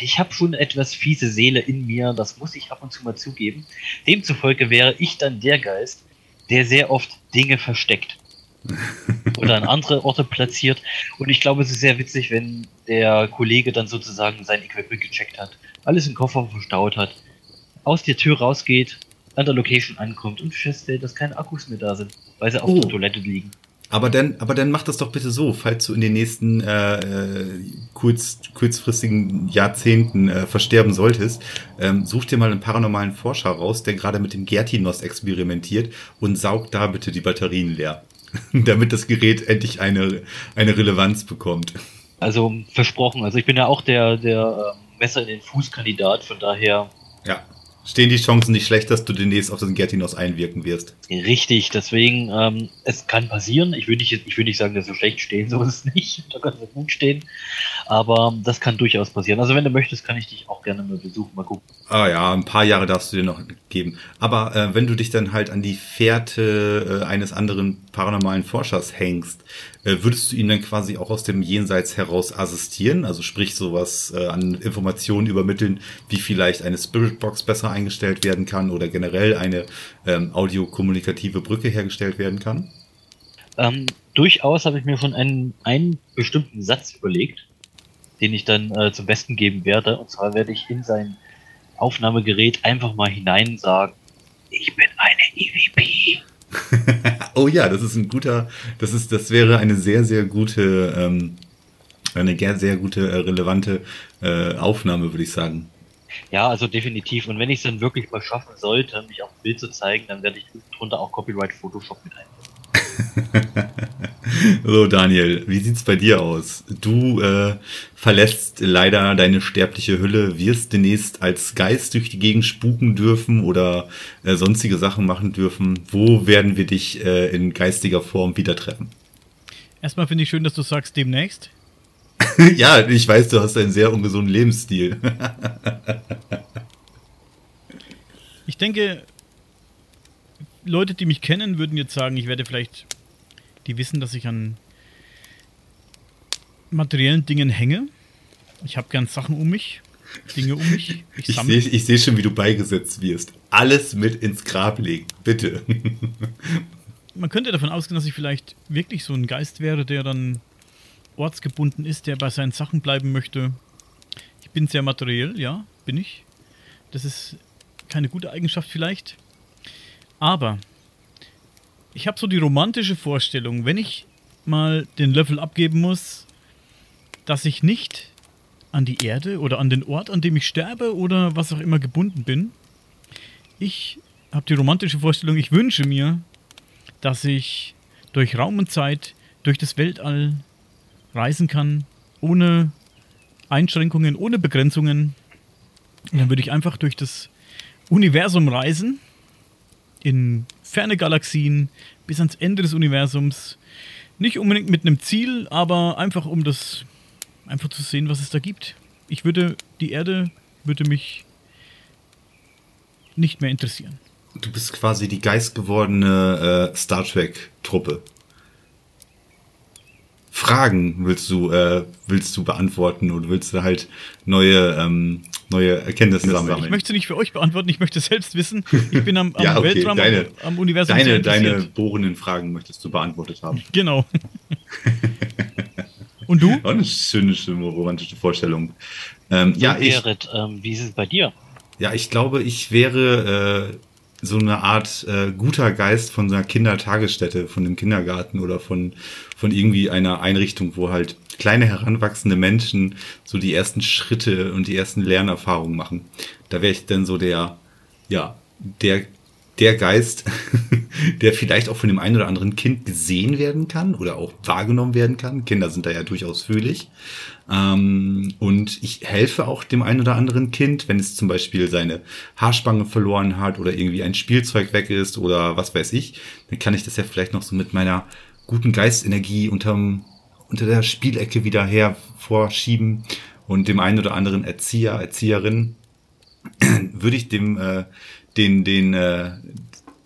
ich habe schon etwas fiese Seele in mir, das muss ich ab und zu mal zugeben. Demzufolge wäre ich dann der Geist, der sehr oft Dinge versteckt oder an andere Orte platziert. Und ich glaube, es ist sehr witzig, wenn der Kollege dann sozusagen sein Equipment gecheckt hat, alles im Koffer verstaut hat, aus der Tür rausgeht, an der Location ankommt und feststellt, dass keine Akkus mehr da sind, weil sie auf oh. der Toilette liegen. Aber dann, aber dann mach das doch bitte so, falls du in den nächsten äh, äh, kurz, kurzfristigen Jahrzehnten äh, versterben solltest, ähm, such dir mal einen paranormalen Forscher raus, der gerade mit dem Gertinos experimentiert und saugt da bitte die Batterien leer, damit das Gerät endlich eine, eine Relevanz bekommt. Also versprochen, also ich bin ja auch der, der äh, Messer in den Fußkandidat, von daher. Ja stehen die Chancen nicht schlecht, dass du demnächst auf den Gertinos einwirken wirst. Richtig, deswegen, ähm, es kann passieren. Ich würde nicht, ich würde nicht sagen, dass so schlecht stehen, so ist es nicht. Da kann es gut stehen. Aber das kann durchaus passieren. Also wenn du möchtest, kann ich dich auch gerne mal besuchen, mal gucken. Ah ja, ein paar Jahre darfst du dir noch geben. Aber äh, wenn du dich dann halt an die Fährte äh, eines anderen paranormalen Forschers hängst, würdest du ihn dann quasi auch aus dem Jenseits heraus assistieren? Also sprich sowas äh, an Informationen übermitteln, wie vielleicht eine Spiritbox besser eingestellt werden kann oder generell eine ähm, audiokommunikative Brücke hergestellt werden kann? Ähm, durchaus habe ich mir schon einen, einen bestimmten Satz überlegt, den ich dann äh, zum Besten geben werde. Und zwar werde ich in sein Aufnahmegerät einfach mal hinein sagen, ich bin eine EVP. oh ja, das ist ein guter, das ist, das wäre eine sehr, sehr gute, ähm, eine sehr gute, äh, relevante äh, Aufnahme, würde ich sagen. Ja, also definitiv. Und wenn ich es dann wirklich mal schaffen sollte, mich auf ein Bild zu zeigen, dann werde ich drunter auch Copyright Photoshop mit einbauen. so, Daniel, wie sieht's bei dir aus? Du äh, verlässt leider deine sterbliche Hülle, wirst demnächst als Geist durch die Gegend spuken dürfen oder äh, sonstige Sachen machen dürfen. Wo werden wir dich äh, in geistiger Form wieder treffen? Erstmal finde ich schön, dass du sagst demnächst. ja, ich weiß, du hast einen sehr ungesunden Lebensstil. ich denke, Leute, die mich kennen, würden jetzt sagen, ich werde vielleicht die wissen, dass ich an materiellen Dingen hänge. Ich habe gern Sachen um mich, Dinge um mich. Ich, ich sehe ich seh schon, wie du beigesetzt wirst. Alles mit ins Grab legen, bitte. Man könnte davon ausgehen, dass ich vielleicht wirklich so ein Geist wäre, der dann ortsgebunden ist, der bei seinen Sachen bleiben möchte. Ich bin sehr materiell, ja, bin ich. Das ist keine gute Eigenschaft vielleicht. Aber ich habe so die romantische Vorstellung, wenn ich mal den Löffel abgeben muss, dass ich nicht an die Erde oder an den Ort, an dem ich sterbe oder was auch immer gebunden bin. Ich habe die romantische Vorstellung, ich wünsche mir, dass ich durch Raum und Zeit, durch das Weltall reisen kann, ohne Einschränkungen, ohne Begrenzungen. Und dann würde ich einfach durch das Universum reisen, in ferne Galaxien bis ans Ende des Universums. Nicht unbedingt mit einem Ziel, aber einfach um das einfach zu sehen, was es da gibt. Ich würde die Erde würde mich nicht mehr interessieren. Du bist quasi die geistgewordene äh, Star Trek Truppe. Fragen willst du äh, willst du beantworten oder willst du halt neue ähm, neue Erkenntnisse sammeln. Ich möchte nicht für euch beantworten, ich möchte selbst wissen. Ich bin am, am ja, okay. Weltraum, deine, am, Universum. Deine, deine bohrenden Fragen möchtest du beantwortet haben. Genau. Und du? Auch eine schöne, schöne romantische Vorstellung. Ähm, ja, ich, Gerrit, ähm, wie ist es bei dir? Ja, ich glaube, ich wäre äh, so eine Art äh, guter Geist von so einer Kindertagesstätte, von einem Kindergarten oder von, von irgendwie einer Einrichtung, wo halt kleine heranwachsende Menschen so die ersten Schritte und die ersten Lernerfahrungen machen. Da wäre ich dann so der, ja, der, der Geist, der vielleicht auch von dem einen oder anderen Kind gesehen werden kann oder auch wahrgenommen werden kann. Kinder sind da ja durchaus fühlig. Ähm, und ich helfe auch dem einen oder anderen Kind, wenn es zum Beispiel seine Haarspange verloren hat oder irgendwie ein Spielzeug weg ist oder was weiß ich, dann kann ich das ja vielleicht noch so mit meiner guten Geistenergie unterm unter der Spielecke wieder hervorschieben und dem einen oder anderen Erzieher, Erzieherin würde ich dem, äh, den, den, äh,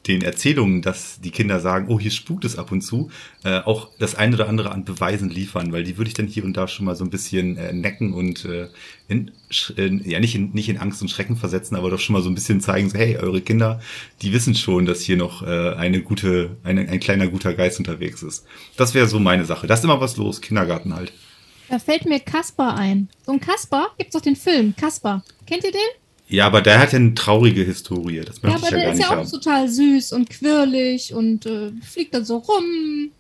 den Erzählungen, dass die Kinder sagen, oh, hier spukt es ab und zu, äh, auch das eine oder andere an Beweisen liefern, weil die würde ich dann hier und da schon mal so ein bisschen äh, necken und äh, in, in, ja nicht in, nicht in Angst und Schrecken versetzen, aber doch schon mal so ein bisschen zeigen, so, hey, eure Kinder, die wissen schon, dass hier noch äh, eine gute, eine, ein kleiner guter Geist unterwegs ist. Das wäre so meine Sache. Da ist immer was los, Kindergarten halt. Da fällt mir Kasper ein. So ein Kasper, gibt's doch den Film, Kasper. Kennt ihr den? Ja, aber der hat ja eine traurige Historie. Das möchte ja, aber ich ja der gar ist nicht ja auch haben. total süß und quirlig und äh, fliegt dann so rum.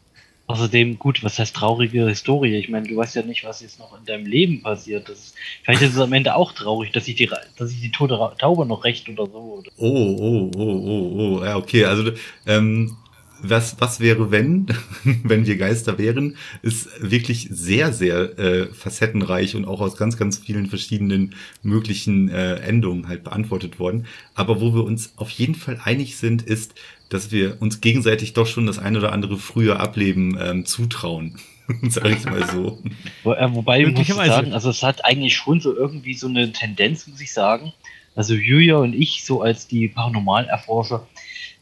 Außerdem, gut, was heißt traurige Historie? Ich meine, du weißt ja nicht, was jetzt noch in deinem Leben passiert. Das ist, vielleicht ist es am Ende auch traurig, dass ich die, dass ich die tote Taube noch recht oder so. Oder Oh, oh, oh, oh, oh. Ja, okay. Also, ähm, was, was wäre, wenn, wenn wir Geister wären, ist wirklich sehr, sehr äh, facettenreich und auch aus ganz, ganz vielen verschiedenen möglichen äh, Endungen halt beantwortet worden. Aber wo wir uns auf jeden Fall einig sind, ist, dass wir uns gegenseitig doch schon das ein oder andere frühe Ableben ähm, zutrauen. Sag ich mal so. Wo, äh, wobei, muss ich Möglicherweise. sagen, also es hat eigentlich schon so irgendwie so eine Tendenz, muss ich sagen. Also Julia und ich, so als die Paranormalerforscher,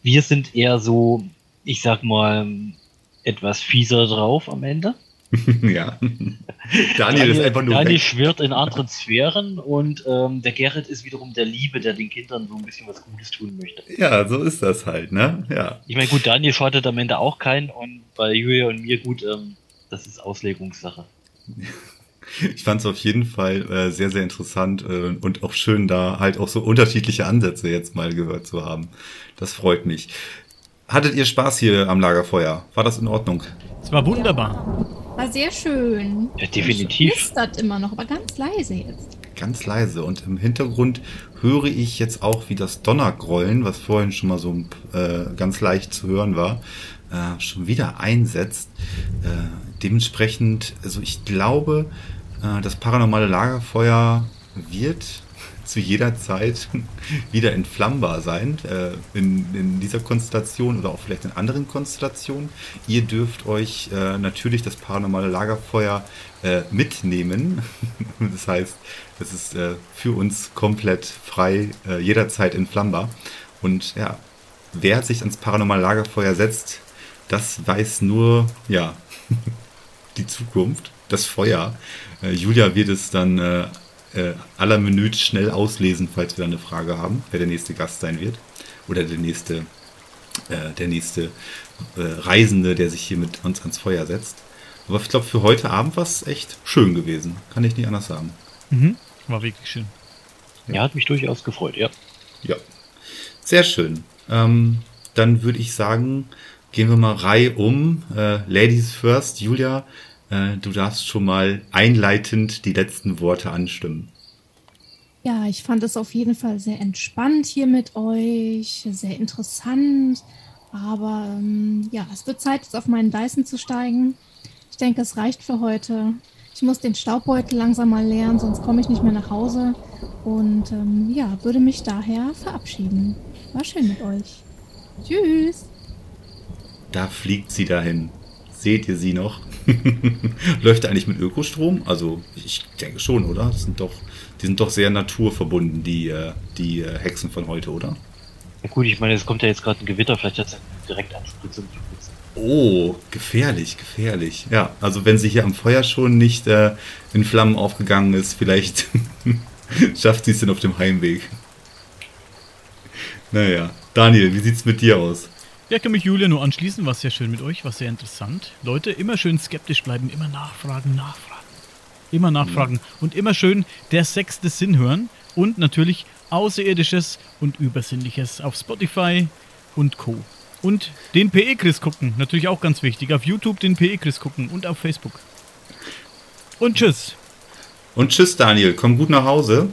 wir sind eher so, ich sag mal, etwas fieser drauf am Ende. ja. Daniel ist einfach nur Daniel weg. schwirrt in anderen Sphären und ähm, der Gerrit ist wiederum der Liebe, der den Kindern so ein bisschen was Gutes tun möchte. Ja, so ist das halt, ne? Ja. Ich meine, gut, Daniel schadet am Ende auch keinen und bei Julia und mir gut, ähm, das ist Auslegungssache. Ich fand es auf jeden Fall äh, sehr, sehr interessant äh, und auch schön, da halt auch so unterschiedliche Ansätze jetzt mal gehört zu haben. Das freut mich. Hattet ihr Spaß hier am Lagerfeuer? War das in Ordnung? Es war wunderbar. War sehr schön. Ja, definitiv. Knistert immer noch, aber ganz leise jetzt. Ganz leise. Und im Hintergrund höre ich jetzt auch, wie das Donnergrollen, was vorhin schon mal so äh, ganz leicht zu hören war, äh, schon wieder einsetzt. Äh, dementsprechend, also ich glaube, äh, das paranormale Lagerfeuer wird zu jeder Zeit wieder entflammbar sein äh, in, in dieser Konstellation oder auch vielleicht in anderen Konstellationen. Ihr dürft euch äh, natürlich das paranormale Lagerfeuer äh, mitnehmen. das heißt, es ist äh, für uns komplett frei, äh, jederzeit entflammbar. Und ja, wer sich ans paranormale Lagerfeuer setzt, das weiß nur, ja, die Zukunft, das Feuer. Äh, Julia wird es dann äh, aller Minute schnell auslesen, falls wir dann eine Frage haben, wer der nächste Gast sein wird. Oder der nächste, äh, der nächste äh, Reisende, der sich hier mit uns ans Feuer setzt. Aber ich glaube, für heute Abend war es echt schön gewesen. Kann ich nicht anders sagen. Mhm. War wirklich schön. Ja, hat mich durchaus gefreut, ja. Ja. Sehr schön. Ähm, dann würde ich sagen, gehen wir mal Reihe um. Äh, Ladies first. Julia, äh, du darfst schon mal einleitend die letzten Worte anstimmen. Ja, ich fand es auf jeden Fall sehr entspannt hier mit euch, sehr interessant. Aber ähm, ja, es wird Zeit, jetzt auf meinen Dyson zu steigen. Ich denke, es reicht für heute. Ich muss den Staubbeutel langsam mal leeren, sonst komme ich nicht mehr nach Hause. Und ähm, ja, würde mich daher verabschieden. War schön mit euch. Tschüss. Da fliegt sie dahin. Seht ihr sie noch? Läuft er eigentlich mit Ökostrom? Also ich denke schon, oder? Das sind doch, die sind doch sehr naturverbunden, die, äh, die äh, Hexen von heute, oder? ja. Gut, ich meine, es kommt ja jetzt gerade ein Gewitter, vielleicht hat es direkt Anspritzung. Oh, gefährlich, gefährlich. Ja, also wenn sie hier am Feuer schon nicht äh, in Flammen aufgegangen ist, vielleicht schafft sie es denn auf dem Heimweg. Naja, Daniel, wie sieht's mit dir aus? Ja, ich kann mich Julia nur anschließen, war sehr schön mit euch, war sehr interessant. Leute, immer schön skeptisch bleiben, immer nachfragen, nachfragen. Immer nachfragen und immer schön der sechste Sinn hören und natürlich Außerirdisches und Übersinnliches auf Spotify und Co. Und den PE-Chris gucken, natürlich auch ganz wichtig. Auf YouTube den PE-Chris gucken und auf Facebook. Und tschüss. Und tschüss, Daniel. Komm gut nach Hause.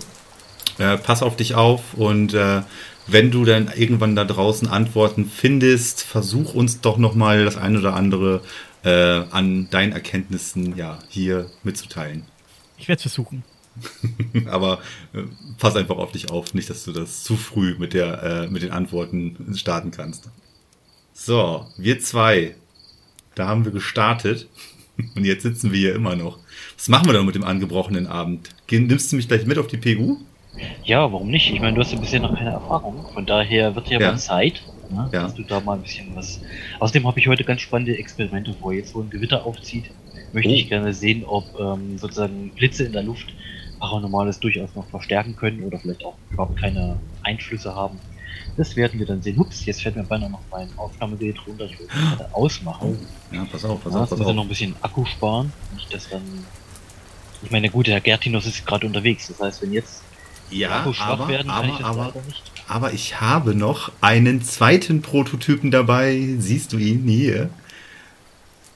Äh, pass auf dich auf und äh, wenn du dann irgendwann da draußen Antworten findest, versuch uns doch nochmal das ein oder andere äh, an deinen Erkenntnissen ja hier mitzuteilen. Ich werde es versuchen. Aber äh, pass einfach auf dich auf, nicht, dass du das zu früh mit, der, äh, mit den Antworten starten kannst. So, wir zwei, da haben wir gestartet und jetzt sitzen wir hier immer noch. Was machen wir dann mit dem angebrochenen Abend? Nimmst du mich gleich mit auf die PU? Ja, warum nicht? Ich meine, du hast ja bisher noch keine Erfahrung. Von daher wird ja, Ja. mal Zeit. Ne? Ja. Dass du da mal ein bisschen was. Außerdem habe ich heute ganz spannende Experimente vor. Jetzt, wo ein Gewitter aufzieht, möchte oh. ich gerne sehen, ob ähm, sozusagen Blitze in der Luft Paranormales durchaus noch verstärken können oder vielleicht auch überhaupt keine Einflüsse haben. Das werden wir dann sehen. Ups, jetzt fällt mir beinahe noch mein Aufnahmegerät runter. Ich gerade ausmachen. Ja, pass auf, pass ja, auf, pass auf. Noch ein bisschen Akku sparen. Nicht, dass dann. Ich meine, gut, der Gertinus ist gerade unterwegs. Das heißt, wenn jetzt ja, aber, werden, aber, aber, aber ich habe noch einen zweiten Prototypen dabei. Siehst du ihn hier?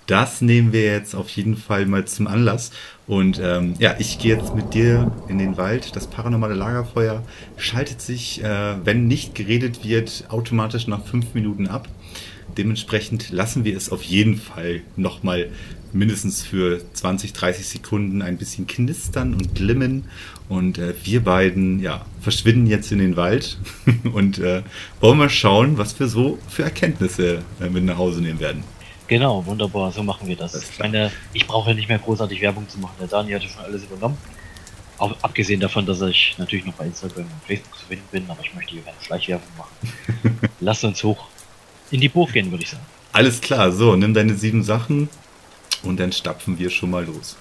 Das nehmen wir jetzt auf jeden Fall mal zum Anlass. Und ähm, ja, ich gehe jetzt mit dir in den Wald. Das paranormale Lagerfeuer schaltet sich, äh, wenn nicht geredet wird, automatisch nach fünf Minuten ab. Dementsprechend lassen wir es auf jeden Fall nochmal mindestens für 20, 30 Sekunden ein bisschen knistern und glimmen. Und äh, wir beiden ja, verschwinden jetzt in den Wald und äh, wollen mal schauen, was wir so für Erkenntnisse äh, mit nach Hause nehmen werden. Genau, wunderbar, so machen wir das. das ich meine, ich brauche ja nicht mehr großartig Werbung zu machen. Der Daniel hatte schon alles übernommen. Auch, abgesehen davon, dass ich natürlich noch bei Instagram und Facebook zu finden bin, aber ich möchte hier keine Schleichwerbung machen. Lass uns hoch in die Burg gehen, würde ich sagen. Alles klar, so, nimm deine sieben Sachen und dann stapfen wir schon mal los.